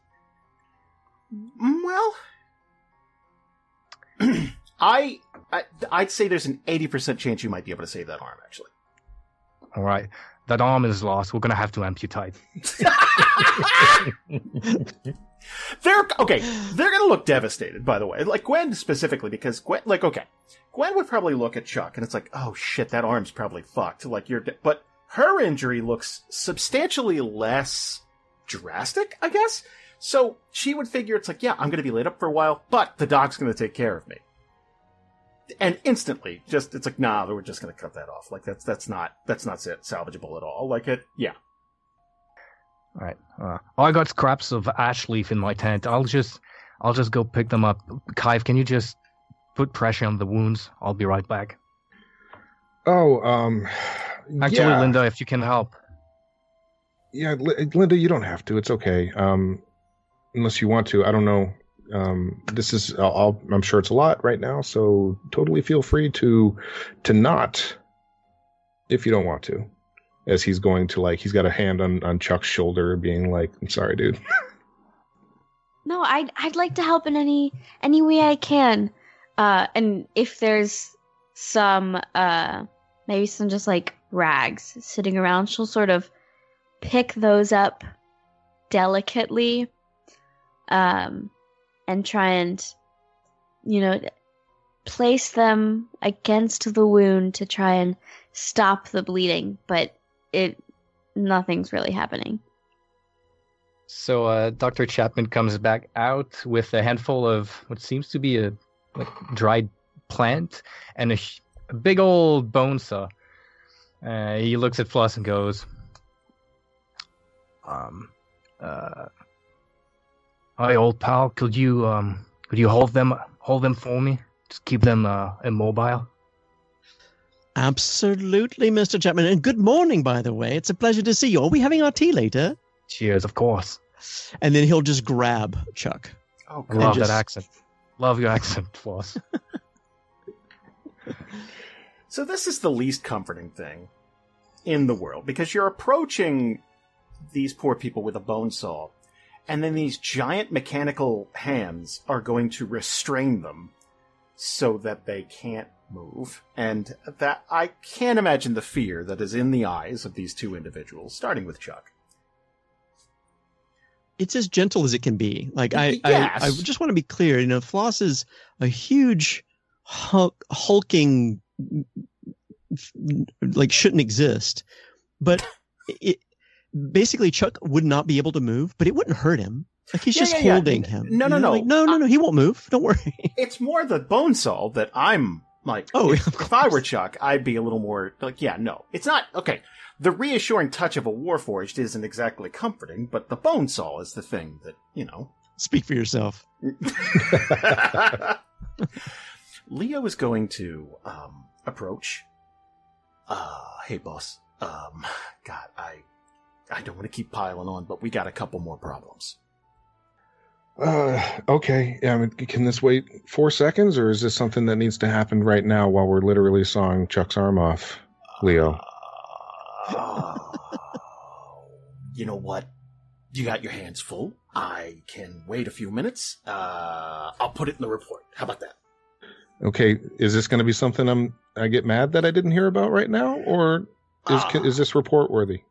Mm, Well, I I, I'd say there's an 80% chance you might be able to save that arm, actually. All right. That arm is lost. We're gonna have to amputate. They're okay. They're gonna look devastated. By the way, like Gwen specifically, because Gwen, like, okay, Gwen would probably look at Chuck and it's like, oh shit, that arm's probably fucked. Like you're, de- but her injury looks substantially less drastic, I guess. So she would figure it's like, yeah, I'm gonna be laid up for a while, but the doc's gonna take care of me. And instantly, just it's like, nah, we're just gonna cut that off. Like that's that's not that's not salvageable at all. Like it, yeah. All right. Uh, I got scraps of ash leaf in my tent. I'll just, I'll just go pick them up. Kive, can you just put pressure on the wounds? I'll be right back. Oh, um, Actually, yeah. Linda, if you can help. Yeah, Li- Linda, you don't have to. It's okay. Um, unless you want to. I don't know. Um, this is. I'll. I'm sure it's a lot right now. So totally feel free to, to not, if you don't want to. As he's going to like, he's got a hand on on Chuck's shoulder, being like, "I'm sorry, dude." No, I'd I'd like to help in any any way I can. Uh, and if there's some uh maybe some just like rags sitting around, she'll sort of pick those up delicately, um, and try and you know place them against the wound to try and stop the bleeding. But it nothing's really happening. So uh, Dr. Chapman comes back out with a handful of what seems to be a like, dried plant and a, a big old bone saw. Uh, he looks at Floss and goes, um, uh, "Hi, old pal. Could you um, could you hold them hold them for me? Just keep them uh, immobile." Absolutely, Mr. Chapman. And good morning, by the way. It's a pleasure to see you. Are we having our tea later? Cheers, of course. And then he'll just grab Chuck. Oh, I love just- that accent. Love your accent, Floss. So this is the least comforting thing in the world because you're approaching these poor people with a bone saw, and then these giant mechanical hands are going to restrain them so that they can't move. And that I can't imagine the fear that is in the eyes of these two individuals, starting with Chuck. It's as gentle as it can be. Like I, Yes. I, I just want to be clear. You know, Floss is a huge, hulk, hulking, like shouldn't exist. But it basically Chuck would not be able to move, but it wouldn't hurt him. Like he's Yeah, just yeah, yeah. holding him. No, no, no. Like, no, no, no. He won't move. Don't worry. It's more the bone saw that I'm like. Oh, if, if I were Chuck, I'd be a little more like, yeah, no, it's not okay. The reassuring touch of a warforged isn't exactly comforting, but the bone saw is the thing that you know. Speak for yourself. Leo is going to um, approach. Uh, hey, boss. Um, God, I, I don't want to keep piling on, but we got a couple more problems. Uh, okay. Yeah, I mean, can this wait four seconds, or is this something that needs to happen right now while we're literally sawing Chuck's arm off, Leo? Uh, you know what? You got your hands full. I can wait a few minutes. Uh, I'll put it in the report. How about that? Okay, is this going to be something I'm I get mad that I didn't hear about right now, or is Uh, is this report worthy?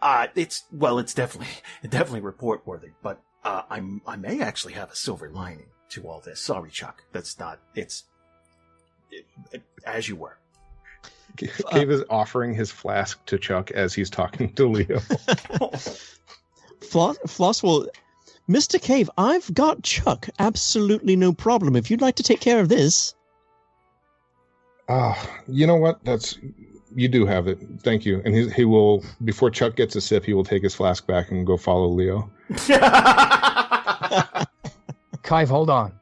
Uh, it's well, it's definitely definitely report worthy, but uh, I'm I may actually have a silver lining to all this. Sorry, Chuck. That's not. It's it, it, as you were. Cave is offering his flask to Chuck as he's talking to Leo. Floss, Floss will. Mr. Cave, I've got Chuck. Absolutely no problem. If you'd like to take care of this. Ah, you know what? That's you do have it. Thank you. And he he will before Chuck gets a sip, he will take his flask back and go follow Leo. Kive, hold on.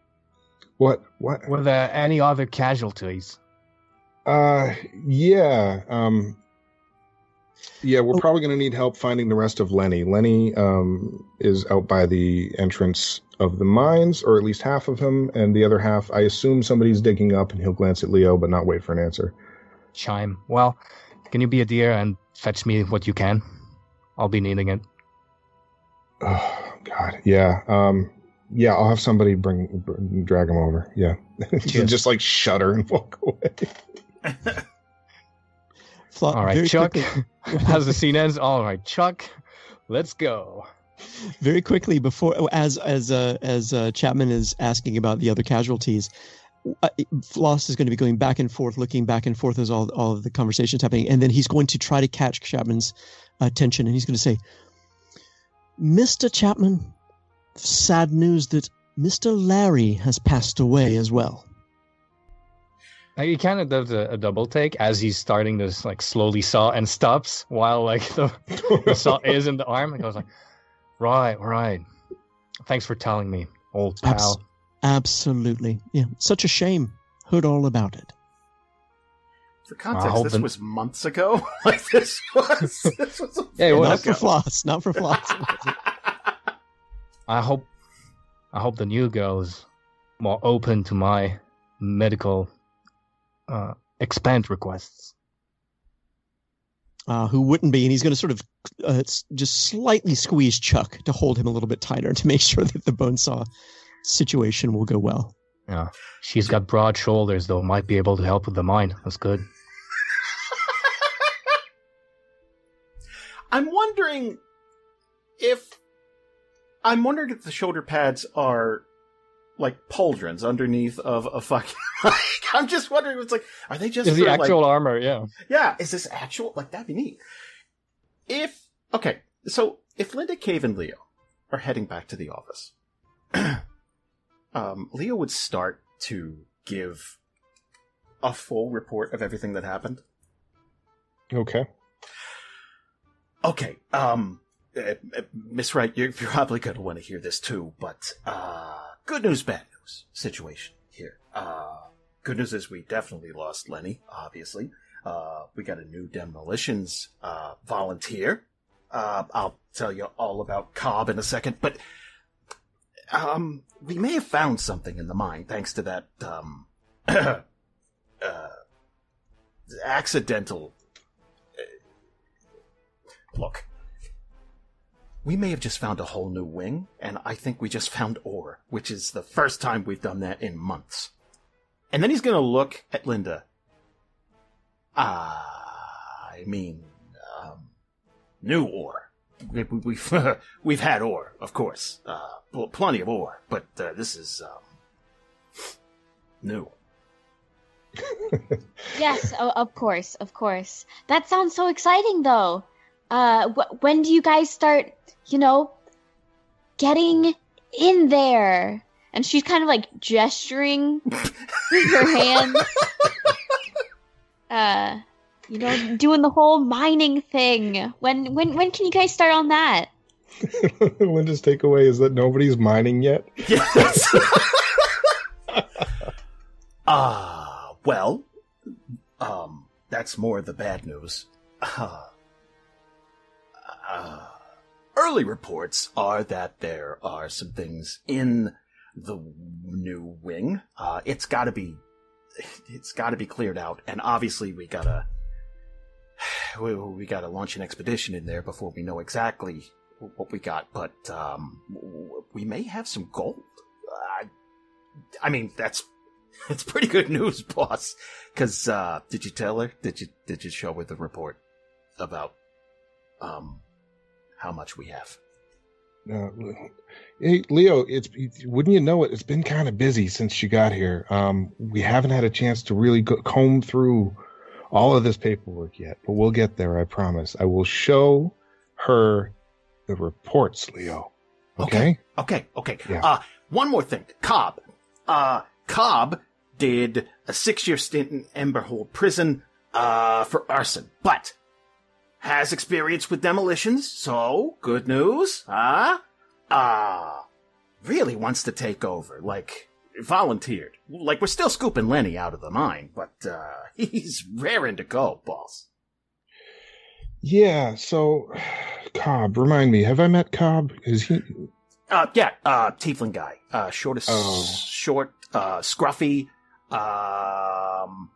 What? What? Were there any other casualties? Uh, yeah. Um, yeah, we're Oh. probably going to need help finding the rest of Lenny. Lenny um, is out by the entrance of the mines, or at least half of him, and the other half, I assume somebody's digging up, and he'll glance at Leo, but not wait for an answer. Chime. Well, can you be a dear and fetch me what you can? I'll be needing it. Oh God, yeah. Um, yeah, I'll have somebody bring, bring drag him over. Yeah, Cheers. just like shudder and walk away. Fla- All right, Chuck. quickly- As the scene ends, all right, Chuck, let's go. very quickly before as as uh, as uh, Chapman is asking about the other casualties, uh, Floss is going to be going back and forth, looking back and forth as all all of the conversations happening, and then he's going to try to catch Chapman's attention, and he's going to say, "Mr. Chapman, sad news that Mr. Larry has passed away as well." He kind of does a, a double take as he's starting to like slowly saw and stops while like the, the saw is in the arm and goes like, right, right. Thanks for telling me, old pal. Abs- absolutely, yeah. Such a shame. Heard all about it. For context, hope this the- was months ago. like this was. This was a Yeah, was. Not for. Floss. Not for Floss. I hope, I hope the new girl is more open to my medical uh, expand requests. uh, who wouldn't be, and he's going to sort of uh, just slightly squeeze Chuck to hold him a little bit tighter to make sure that the bone saw situation will go well. Yeah, she's got broad shoulders though, might be able to help with the mind. That's good. I'm wondering if I'm wondering if the shoulder pads are like pauldrons underneath of a fucking. Like, I'm just wondering. It's like, are they just Is the for, like- actual armor? Yeah. Yeah, is this actual? Like that'd be neat. If okay, so if Linda Cave and Leo are heading back to the office, um, Leo would start to give a full report of everything that happened. Okay. Okay, um, uh, uh, Miss Wright, you're, you're probably going to want to hear this too, but uh, good news, bad news situation here. Uh, good news is we definitely lost Lenny, obviously. Uh, we got a new demolitions uh, volunteer. Uh, I'll tell you all about Cobb in a second, but um, we may have found something in the mine thanks to that um, uh, accidental. uh, Look, we may have just found a whole new wing, and I think we just found ore, which is the first time we've done that in months. And then he's to look at Linda. Ah, I mean, um, new ore. We, we, we've we've had ore, of course, uh, pl- plenty of ore, but uh, this is um, new. Yes, o- of course, of course. That sounds so exciting, though. Uh, wh- when do you guys start, you know, getting in there? And she's kind of like gesturing with her hands. Uh, you know, doing the whole mining thing. When when when can you guys start on that? Linda's takeaway is that nobody's mining yet. Yes. Ah, well, um, that's more the bad news. Uh, uh, early reports are that there are some things in the new wing. Uh, it's got to be, it's got to be cleared out, and obviously we gotta, we, we gotta launch an expedition in there before we know exactly what we got. But um, we may have some gold. I, I mean, that's it's pretty good news, boss. Because uh, did you tell her? Did you did you show her the report about um how much we have? Uh, hey, Leo, it's wouldn't you know it? It's been kind of busy since you got here. Um, we haven't had a chance to really go, comb through all of this paperwork yet, but we'll get there. I promise. I will show her the reports, Leo. Okay. Okay, okay. Yeah. Uh, one more thing, Cobb. Uh, Cobb did a six-year stint in Emberhold Prison uh for arson, but has experience with demolitions. So good news, huh? Uh really wants to take over. Like volunteered. Like we're still scooping Lenny out of the mine, but uh he's raring to go, boss. Yeah. So, Cobb, remind me. Have I met Cobb? Is he? Uh, yeah, uh, tiefling guy. Uh, shortest, Oh. short, uh, scruffy. Um,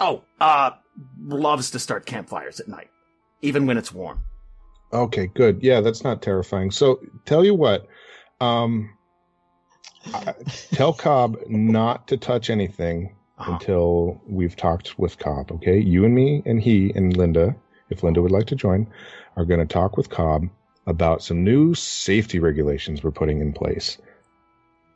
oh, uh, loves to start campfires at night, even when it's warm. Okay, good. Yeah, that's not terrifying. So, tell you what, um, Tell Cobb not to touch anything Uh-huh. until we've talked with Cobb. Okay, you and me and he and Linda, if Linda would like to join, are going to talk with Cobb about some new safety regulations we're putting in place.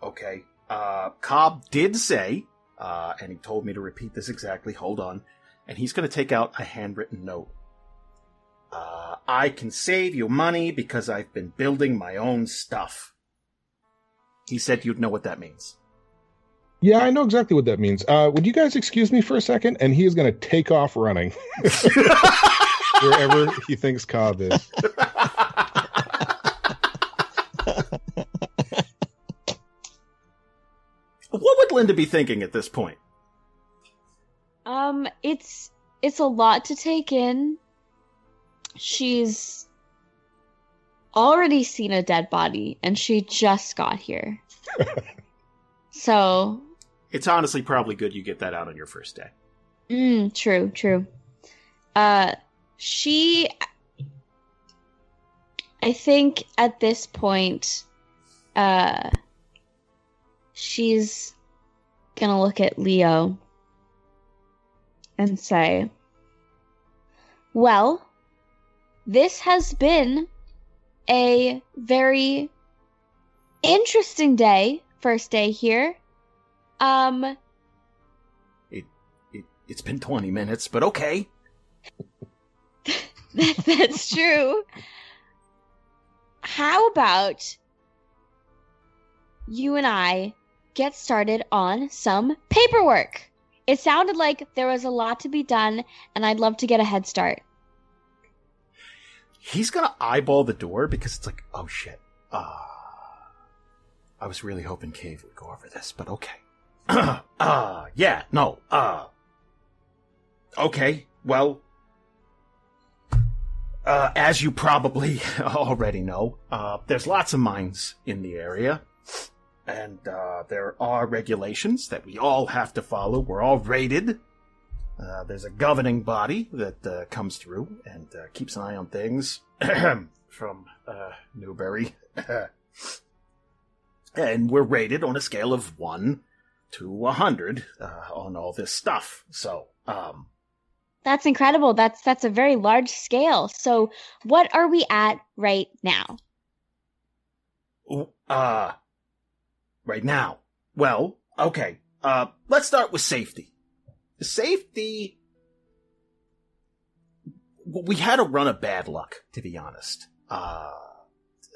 Okay. Uh, Cobb did say, uh, and he told me to repeat this exactly. Hold on. And he's going to take out a handwritten note. Uh, I can save you money because I've been building my own stuff. He said you'd know what that means. Yeah, I know exactly what that means. Uh, would you guys excuse me for a second? And he is going to take off running wherever he thinks Cobb is. what would Linda be thinking at this point? Um, it's it's a lot to take in. She's already seen a dead body, and she just got here. So, It's honestly probably good you get that out on your first day. mm, true, true. Uh, she, I think at this point, uh, she's gonna look at Leo and say, Well, this has been a very interesting day, first day here. Um, It, it it's been 20 minutes, but okay. that, that's true. How about you and I get started on some paperwork? It sounded like there was a lot to be done, and I'd love to get a head start. He's gonna eyeball the door because it's like, oh shit. Uh, I was really hoping Cave would go over this, but okay. uh, yeah, no, uh. Okay, well. Uh, as you probably already know, uh, there's lots of mines in the area. And, uh, there are regulations that we all have to follow. We're all rated. Uh, there's a governing body that uh, comes through and uh, keeps an eye on things from Newberry. and we're rated on a scale of 1 to 100 uh, on all this stuff. So, um, That's incredible. That's that's a very large scale. So, what are we at right now? uh, right now, well, okay, uh, let's start with safety. Safety. We had a run of bad luck, to be honest. Uh,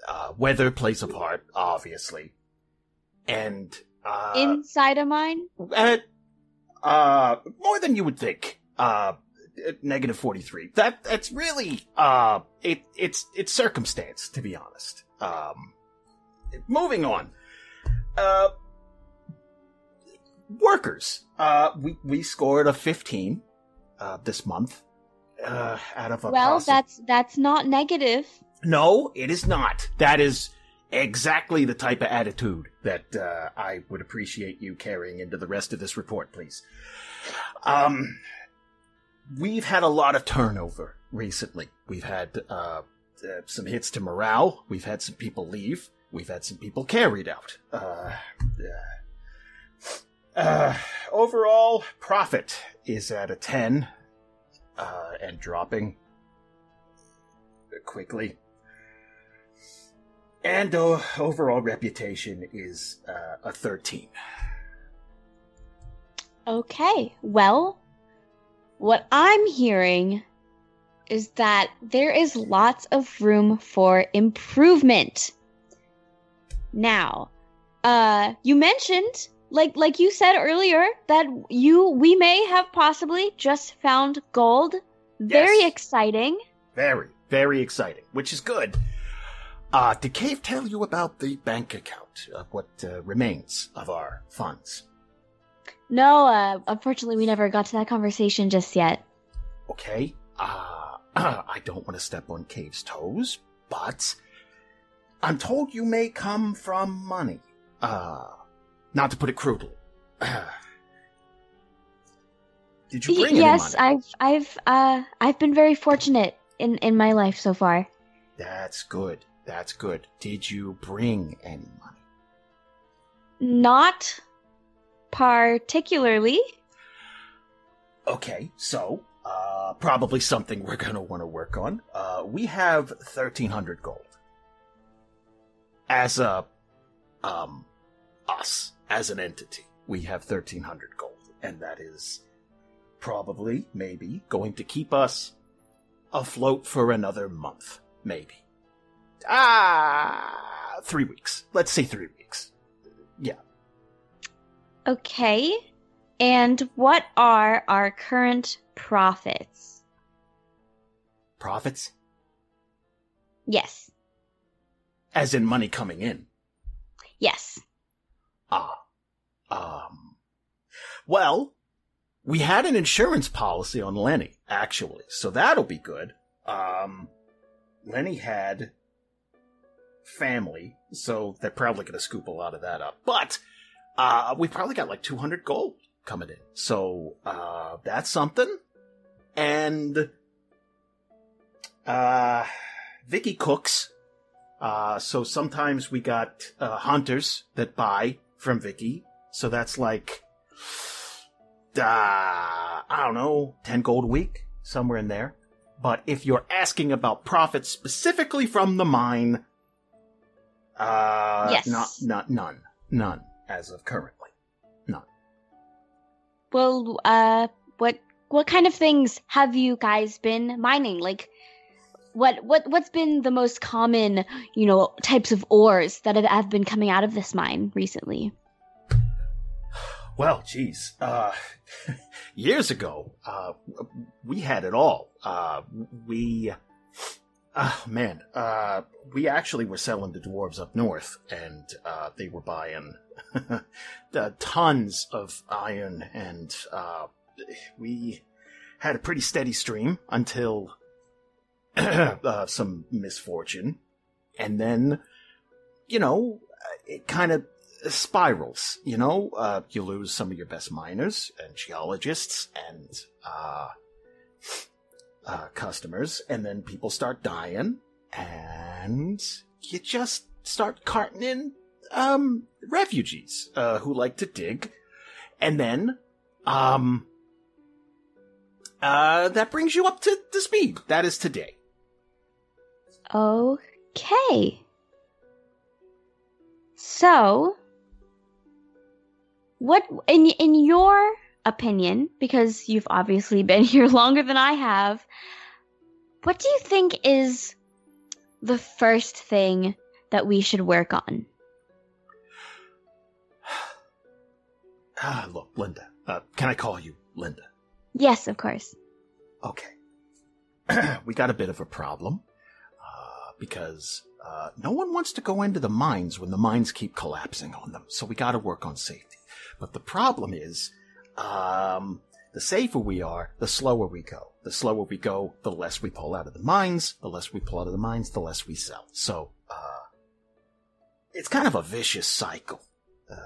uh, weather plays a part, obviously. And, uh, Inside of mine? uh, uh, more than you would think. Uh, negative 43. That, that's really, uh, it, it's, it's circumstance, to be honest. Um, moving on. Uh, workers. Uh, we, we scored a 15, uh, this month. Uh, out of a Well, possi- that's that's not negative. no, it is not. That is exactly the type of attitude that uh, I would appreciate you carrying into the rest of this report, please. Um, we've had a lot of turnover recently. We've had uh, uh, some hits to morale. We've had some people leave. We've had some people carried out. Uh, uh, uh, overall, profit is at a 10 uh, and dropping quickly. And uh, overall reputation is uh, a 13. Okay. Well, what I'm hearing is that there is lots of room for improvement. Now, uh you mentioned like like you said earlier that you we may have possibly just found gold. Very Yes. exciting. Very, very exciting, which is good. Uh, did Cave tell you about the bank account, of what uh, remains of our funds? No, uh unfortunately we never got to that conversation just yet. Okay. Uh, I don't want to step on Cave's toes, but I'm told you may come from money. Uh, not to put it crudely. Did you Y- bring yes, any money? I've I've uh I've been very fortunate in in my life so far. That's good. That's good. Did you bring any money? not particularly. Okay, so uh, probably something we're going to want to work on. Uh, we have thirteen hundred gold as a um us as an entity. We have thirteen hundred gold, and that is probably maybe going to keep us afloat for another month, maybe. Ah, three weeks. Let's say three weeks. Yeah. Okay. And what are our current profits? Profits, Yes. as in money coming in. Yes. Ah. Um. Well, we had an insurance policy on Lenny, actually, so that'll be good. Um, Lenny had family, so they're probably going to scoop a lot of that up. But, uh, we probably got like 200 gold coming in. So, uh, that's something. And, uh, Vicky cooks. Uh, so sometimes we got, uh, hunters that buy from Vicky. So that's like, uh, I don't know, 10 gold a week, somewhere in there. But if you're asking about profits specifically from the mine, uh, Yes. not, not, none, none as of currently. None. Well, uh, what what kind of things have you guys been mining? Like, what what what's been the most common, you know, types of ores that have, have been coming out of this mine recently? Well, geez, uh, years ago, uh, we had it all. Uh, we, oh man, uh, we actually were selling to dwarves up north, and uh, they were buying tons of iron, and uh, we had a pretty steady stream until uh, some misfortune, and then, you know, it kind of spirals. You know, uh, you lose some of your best miners and geologists and uh, customers, and then people start dying, and you just start carting in um, refugees uh, who like to dig, and then um, uh, that brings you up to, to speed. That is today. Okay. So, what in in your opinion, because you've obviously been here longer than I have, what do you think is the first thing that we should work on? Ah, look, Linda. Uh, can I call you Linda? Yes, of course. Okay. we got a bit of a problem uh, because uh, no one wants to go into the mines when the mines keep collapsing on them. So we got to work on safety. But the problem is, um, the safer we are, the slower we go. The slower we go, the less we pull out of the mines. The less we pull out of the mines, the less we sell. So uh, it's kind of a vicious cycle. Uh,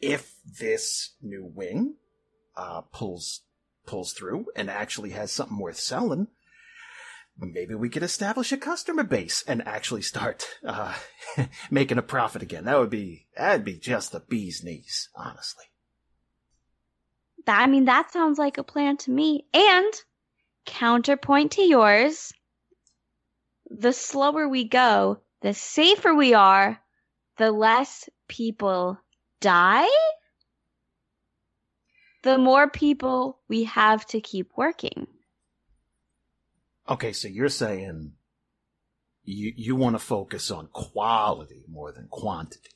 if this new wing uh, pulls pulls through and actually has something worth selling, maybe we could establish a customer base and actually start uh, making a profit again. That would be that'd be just the bee's knees, honestly. That I mean, that sounds like a plan to me. And counterpoint to yours, the slower we go, the safer we are, the less people die, the more people we have to keep working. Okay, so you're saying you you want to focus on quality more than quantity.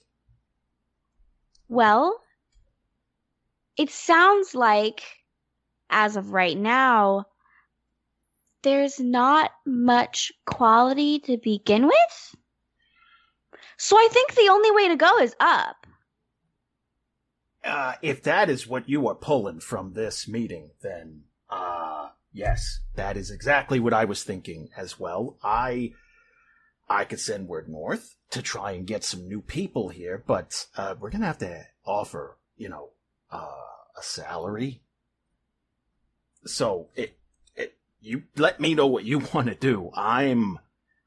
Well, it sounds like, as of right now, there's not much quality to begin with. So I think the only way to go is up. Uh, if that is what you are pulling from this meeting, then uh yes, that is exactly what I was thinking as well. I I could send word north to try and get some new people here, but uh, we're gonna have to offer, you know, uh, a salary. So it it you let me know what you want to do. I'm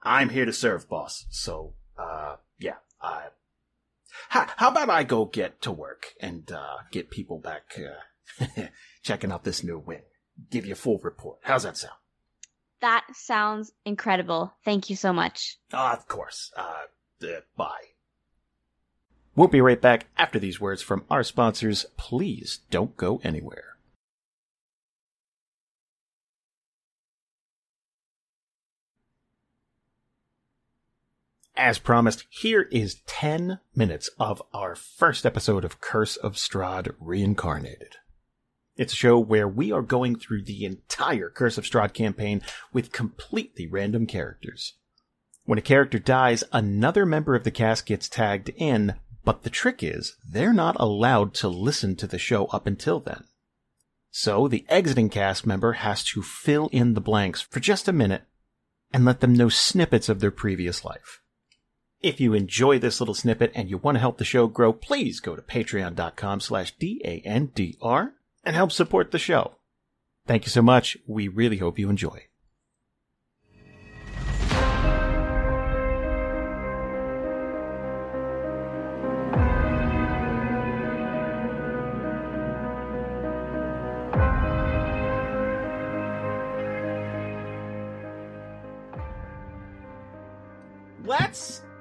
I'm here to serve, boss. So uh, yeah, I how, how about I go get to work and uh, get people back uh, checking out this new wing? Give you a full report. How's that sound? That sounds incredible. Thank you so much. Ah, of course. Uh, uh, bye. We'll be right back after these words from our sponsors. Please don't go anywhere. As promised, here is 10 minutes of our first episode of Curse of Strahd Reincarnated. It's a show where we are going through the entire Curse of Strahd campaign with completely random characters. When a character dies, another member of the cast gets tagged in, but the trick is they're not allowed to listen to the show up until then. So the exiting cast member has to fill in the blanks for just a minute and let them know snippets of their previous life. If you enjoy this little snippet and you want to help the show grow, please go to patreon.com slash D-A-N-D-R and help support the show. Thank you so much. We really hope you enjoy.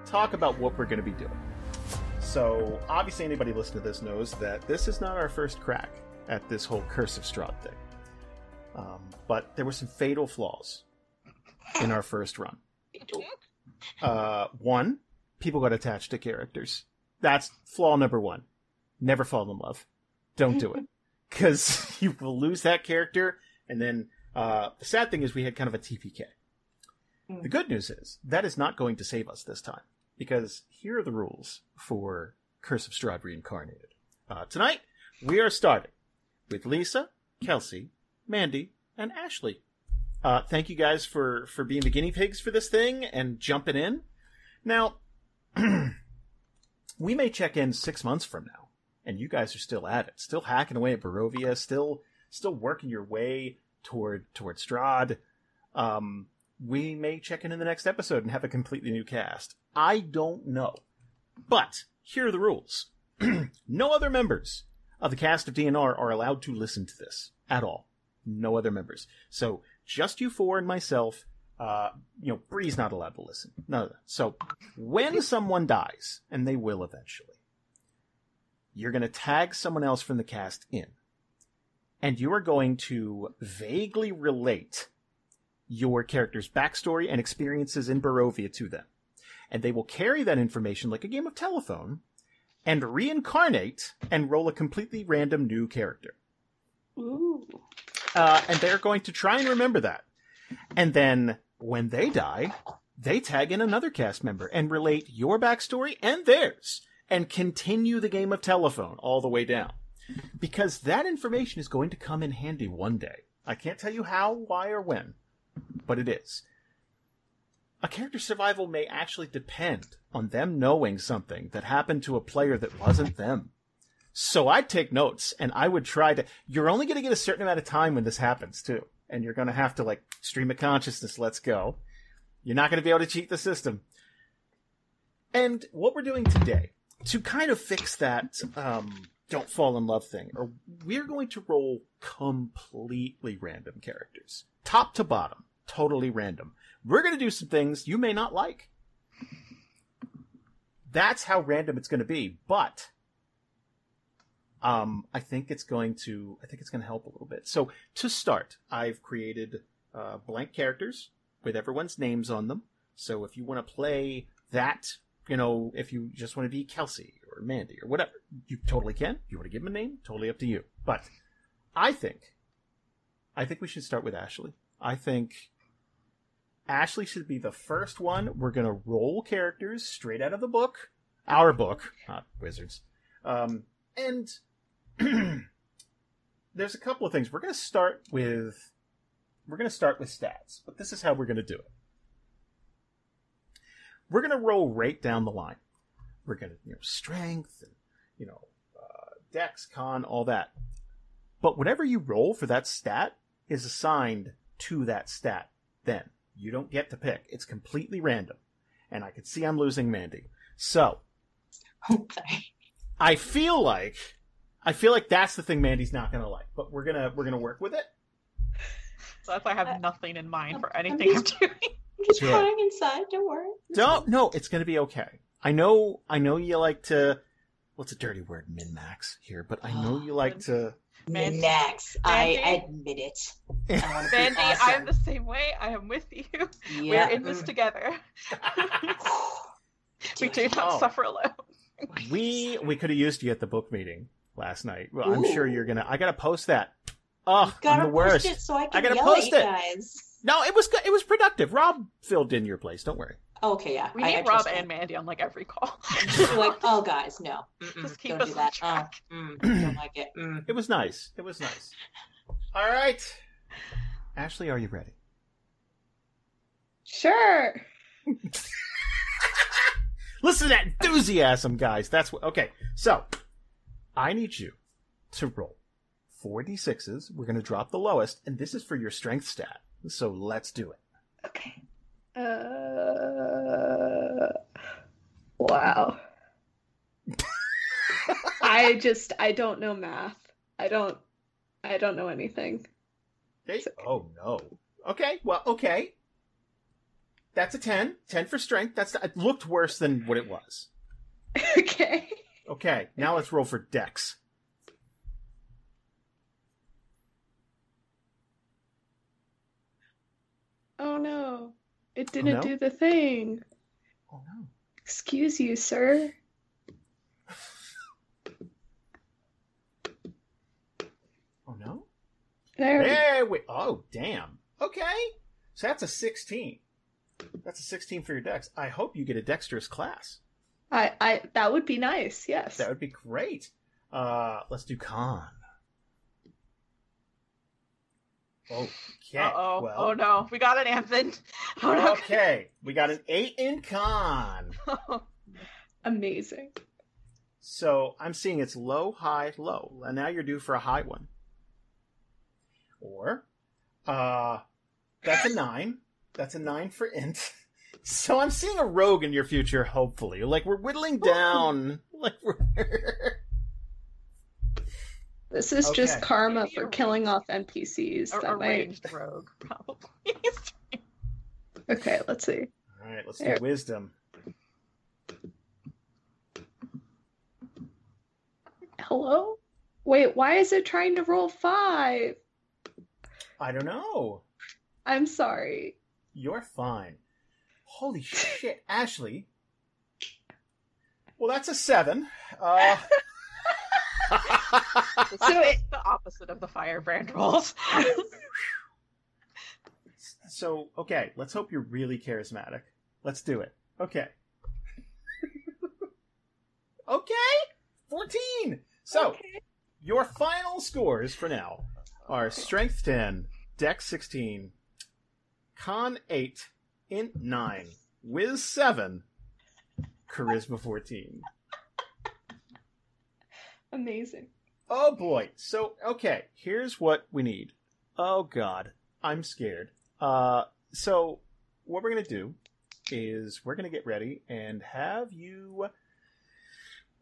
Talk about what we're going to be doing. So, obviously, anybody listening to this knows that this is not our first crack at this whole Curse of Strahd thing. Um, but there were some fatal flaws in our first run. Uh, one, people got attached to characters. That's flaw number one. Never fall in love. Don't do it. Because you will lose that character, and then uh, the sad thing is we had kind of a TPK. The good news is that is not going to save us this time because here are the rules for Curse of Strahd Reincarnated. Uh, tonight we are starting with Lisa, Kelsey, Mandy, and Ashley. Uh, thank you guys for for being the guinea pigs for this thing and jumping in. Now, we may check in six months from now, and you guys are still at it, still hacking away at Barovia, still still working your way toward toward Strahd. Um, we may check in in the next episode and have a completely new cast. I don't know. But here are the rules. no other members of the cast of DNR are allowed to listen to this at all. No other members. So just you four and myself. Uh, you know, Bree's not allowed to listen. None of that. So when someone dies, and they will eventually, you're going to tag someone else from the cast in, and you are going to vaguely relate your character's backstory and experiences in Barovia to them. And they will carry that information like a game of telephone and reincarnate and roll a completely random new character. Ooh. Uh, and they're going to try and remember that. And then when they die, they tag in another cast member and relate your backstory and theirs and continue the game of telephone all the way down. Because that information is going to come in handy one day. I can't tell you how, why, or when, but it is. A character's survival may actually depend on them knowing something that happened to a player that wasn't them. So I'd take notes and I would try to. You're only going to get a certain amount of time when this happens, too. And you're going to have to, like, stream of consciousness, let's go. You're not going to be able to cheat the system. And what we're doing today, to kind of fix that um, don't fall in love thing, or we're going to roll completely random characters, top to bottom, totally random. We're going to do some things you may not like. That's how random it's going to be, but um, I think it's going to I think it's going to help a little bit. So to start, I've created uh, blank characters with everyone's names on them. So if you want to play that, you know, if you just want to be Kelsey or Mandy or whatever, you totally can. You want to give them a name, totally up to you. But I think, I think we should start with Ashley. I think Ashley should be the first one. We're to roll characters straight out of the book, our book, not Wizards. Um, and there's a couple of things. We're to start with we're to start with stats, but this is how we're to do it. We're to roll right down the line. We're to, you know, strength and, you know, uh, dex, con, all that. But whatever you roll for that stat is assigned to that stat then. You don't get to pick. It's completely random. And I can see I'm losing Mandy. So, Sorry. I feel like I feel like that's the thing Mandy's not gonna like, but we're gonna we're gonna work with it. So that's why I have uh, nothing in mind for I'm anything I'm just- doing. I'm just Good. crying inside. Don't worry. It's Don't fine. no, it's gonna be okay. I know I know you like to what's a dirty word, min max here, but I know you like to Mandy- Min-max. I admit it. I want to be Mandy, awesome. I'm the same way. I am with you. Yeah. We're in this together. we do not Oh. suffer alone. we we could have used you at the book meeting last night. Well, I'm sure you're gonna I gotta post that. Oh, Gotta I'm the worst. post it so I can I gotta yell post at it. you guys. No, it was good. It was productive. Rob filled in your place. Don't worry. Okay, yeah. We I- need I Rob and. Mandy on like every call. like, oh, guys, no. Mm-mm, Just keep don't us do on that. track. Oh, mm, don't like it. Mm. It was nice. It was nice. All right, Ashley, are you ready? Sure. Listen to that enthusiasm, guys. That's what. Okay, so I need you to roll four d6s. We're going to drop the lowest, and this is for your strength stat. So let's do it. Okay. Uh, wow. I just I don't know math. I don't I don't know anything. Okay. Oh no. Okay. Well, okay. That's a ten. Ten for strength. That's it. Looked worse than what it was. okay. Okay. Now let's roll for dex. Oh no. It didn't no? do the thing. Oh no. Excuse you, sir. Oh no. There. There we. Oh damn. Okay. So that's a sixteen. That's a sixteen for your dex. I hope you get a dexterous class. I I that would be nice. Yes. That would be great. Uh, let's do con. Okay. Oh. Well, oh no. We got an Anthony. Oh no. okay. We got an eight in con. Amazing. So I'm seeing it's low, high, low, and now you're due for a high one. Or, uh, that's a nine. That's a nine for int. So I'm seeing a rogue in your future. Hopefully, like we're whittling down. Like we're. This is just karma Maybe for a killing off NPCs. A, that a might. ranged rogue, probably. Okay, let's see. All right, let's do wisdom. Hello? Wait, why is it trying to roll five? I don't know. I'm sorry. You're fine. Holy shit, Ashley. Well, that's a seven. Uh, so it's the opposite of the firebrand rolls. so, okay, let's hope you're really charismatic. Let's do it. Okay. okay, 14. So, Okay. your final scores for now are Strength 10, Dex 16, Con 8, Int 9, Wiz 7, Charisma 14. Amazing. Oh boy. So, okay, here's what we need. Oh god, I'm scared. Uh, so what we're gonna do is we're gonna get ready and have you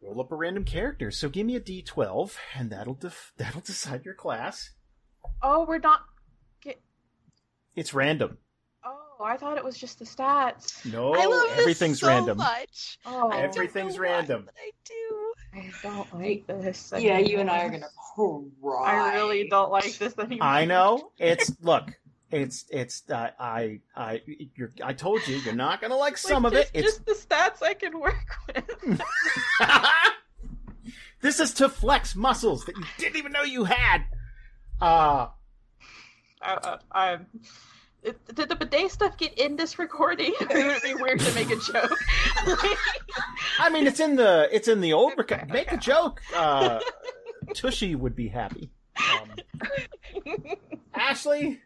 roll up a random character. So give me a D12, and that'll def- that'll decide your class. oh, we're not. It's random. Oh, I thought it was just the stats. No, I love everything's this so random. much. Oh, I don't Everything's know why, random. but I do. I don't like this. Yeah, you and I are gonna cry. I really don't like this anymore. I know. It's look. It's it's uh, I I you're, I told you you're not gonna like Like, some of it. It's just the stats I can work with. this is to flex muscles that you didn't even know you had. Uh, I, I, I'm. It, did the bidet stuff get in this recording? it would be weird to make a joke. I mean, it's in the it's in the old. Okay, reco- Make okay. a joke. Uh, Tushy would be happy. Um, Ashley,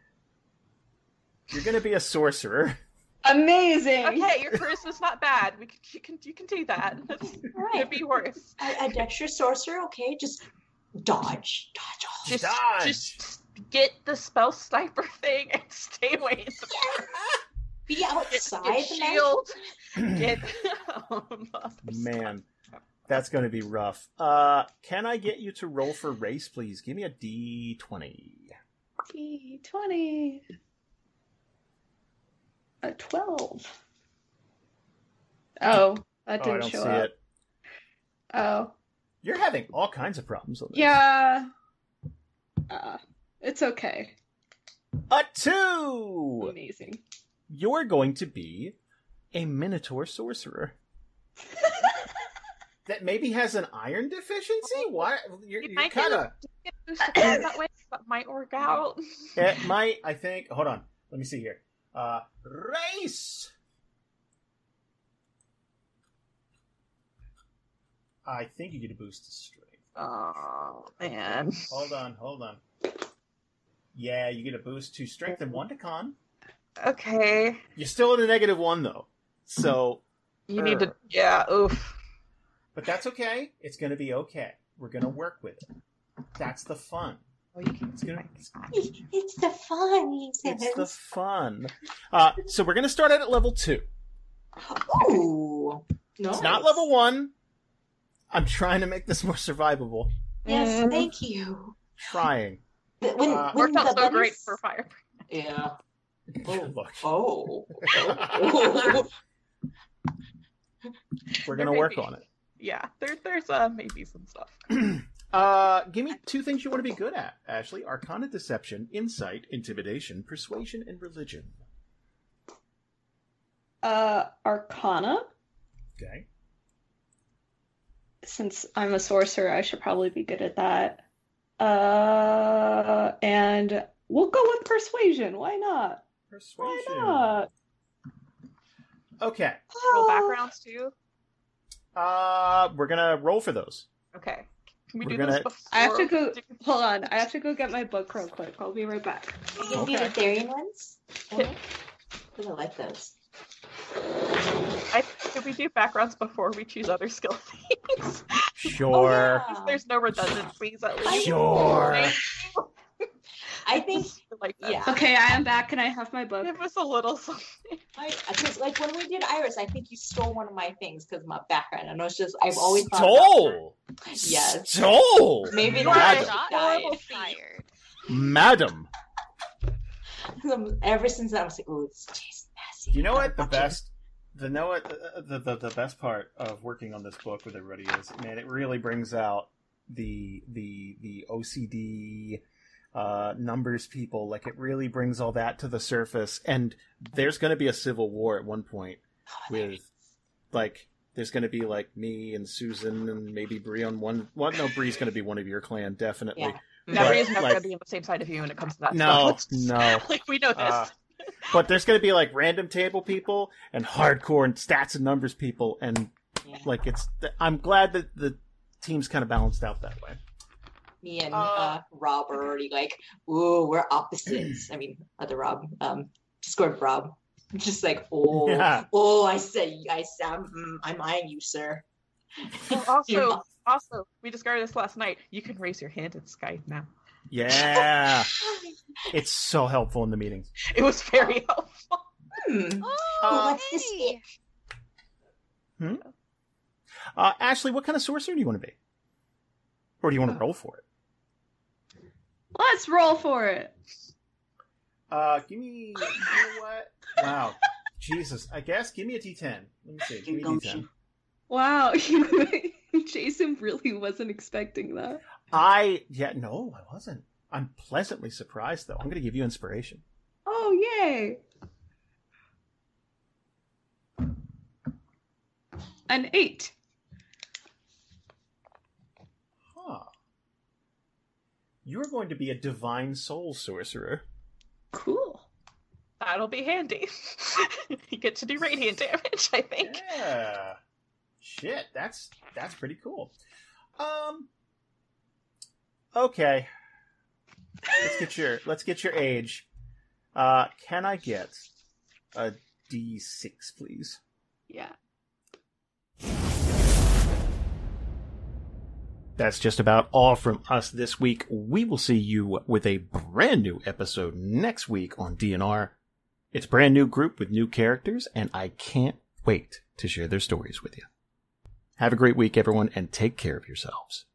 you're gonna be a sorcerer. Amazing. okay, your charisma's not bad. We can, you can you can do that. It's, All right. Could be worse. A, a dexterous sorcerer, okay? Just dodge, dodge, dodge. Just Dodge. just get the spell sniper thing and stay away. in the Be outside get the shield. Get. um, Man. That's going to be rough. Uh, can I get you to roll for race, please? Give me a d20. D20. A 12. Oh, that Oh, I didn't don't show see up. it. Oh, You're having all kinds of problems on this. yeah. Uh, it's okay. A two! Amazing. You're going to be a Minotaur sorcerer. that maybe has an iron deficiency? Why? You're, You you're might kind of. get boosted points that way. That might work out. It might, I think. Hold on. Let me see here. Uh, race! I think you get a boost to strength. Oh man. Hold on, hold on. Yeah, you get a boost to strength and one to con. Okay. You're still at a negative one though. So, You need Er. to. Yeah. Oof. but that's okay. It's gonna be okay. We're gonna work with it. That's the fun. Oh, you can It's gonna. It's the fun, he says. It's the fun. Uh, so we're gonna start out at level two. Ooh. No. It's not level one. I'm trying to make this more survivable. Yes, thank you. Trying. But When, Uh, when Worked out the so great for fire. Yeah. Oh. Oh. oh. we're gonna work be- on it. Yeah. There, there's uh maybe some stuff. Uh, give me two things you want to be good at, Ashley. Arcana, deception, insight, intimidation, persuasion, and religion. Uh, Arcana. Okay. Since I'm a sorcerer, I should probably be good at that. Uh, and we'll go with persuasion. Why not? Persuasion. Why not? Okay. Roll Ah. backgrounds too. Uh, we're gonna roll for those. Okay. Can we We're do gonna- this before? I have to go. Hold on. I have to go get my book real quick. I'll be right back. You can do the Okay. Therian ones? Okay. Because I like those. I, could we do backgrounds before we choose other skill things? Oh, sure. yeah. There's no redundancies at least. Sure. I think, like that. yeah. Okay, I am back and I have my book. Give us a little something. I, because like when we did Iris, I think you stole one of my things because my background. I know it's just I've always thought about Stole. Yes. Stole. Maybe You are that's a Madam. what horrible died. thief. tired. Madam. Ever since then, I was like, "Oh, it's Jason Massey." You know what the best the know what uh, the, the the best part of working on this book with everybody is man it really brings out the the the OCD uh numbers people like it really brings all that to the surface and there's going to be a civil war at one point with like there's going to be like me and Susan and maybe Bree on one well no Bree's going to be one of your clan definitely Yeah. But, is never like- gonna be on the same side of you when it comes to that no stuff. no like we know this. Uh, but there's going to be like random table people and hardcore and stats and numbers people and Yeah. like it's i'm glad that the team's kind of balanced out that way Me and Uh, uh, Rob are already like, "Ooh, we're opposites." I mean, other Rob, um, Discord Rob, just like, "Oh, yeah oh, I said, I said, I'm, I'm eyeing you, sir." Well, also, also, we discovered this last night. You can raise your hand in Skype now. Yeah. It's so helpful in the meetings It was very helpful. Hmm. Oh, what's this hey. uh ashley what kind of sorcerer do you want to be? Or do you want to roll for it? Let's roll for it. uh give me you know what? Wow. Jesus. I guess give me a d10 let me see. Give me a d10 Wow, Jason really wasn't expecting that. I yeah no i wasn't i'm pleasantly surprised though i'm going to give you inspiration Oh, yay! An eight. Huh. You're going to be a divine soul sorcerer. Cool. That'll be handy. you get to do radiant damage, I think. Yeah. Shit, that's that's pretty cool. Um. Okay. Let's get your let's get your age. Uh, can I get a D6, please? Yeah. That's just about all from us this week. We will see you with a brand new episode next week on DNR. It's a brand new group with new characters, and I can't wait to share their stories with you. Have a great week, everyone, and take care of yourselves.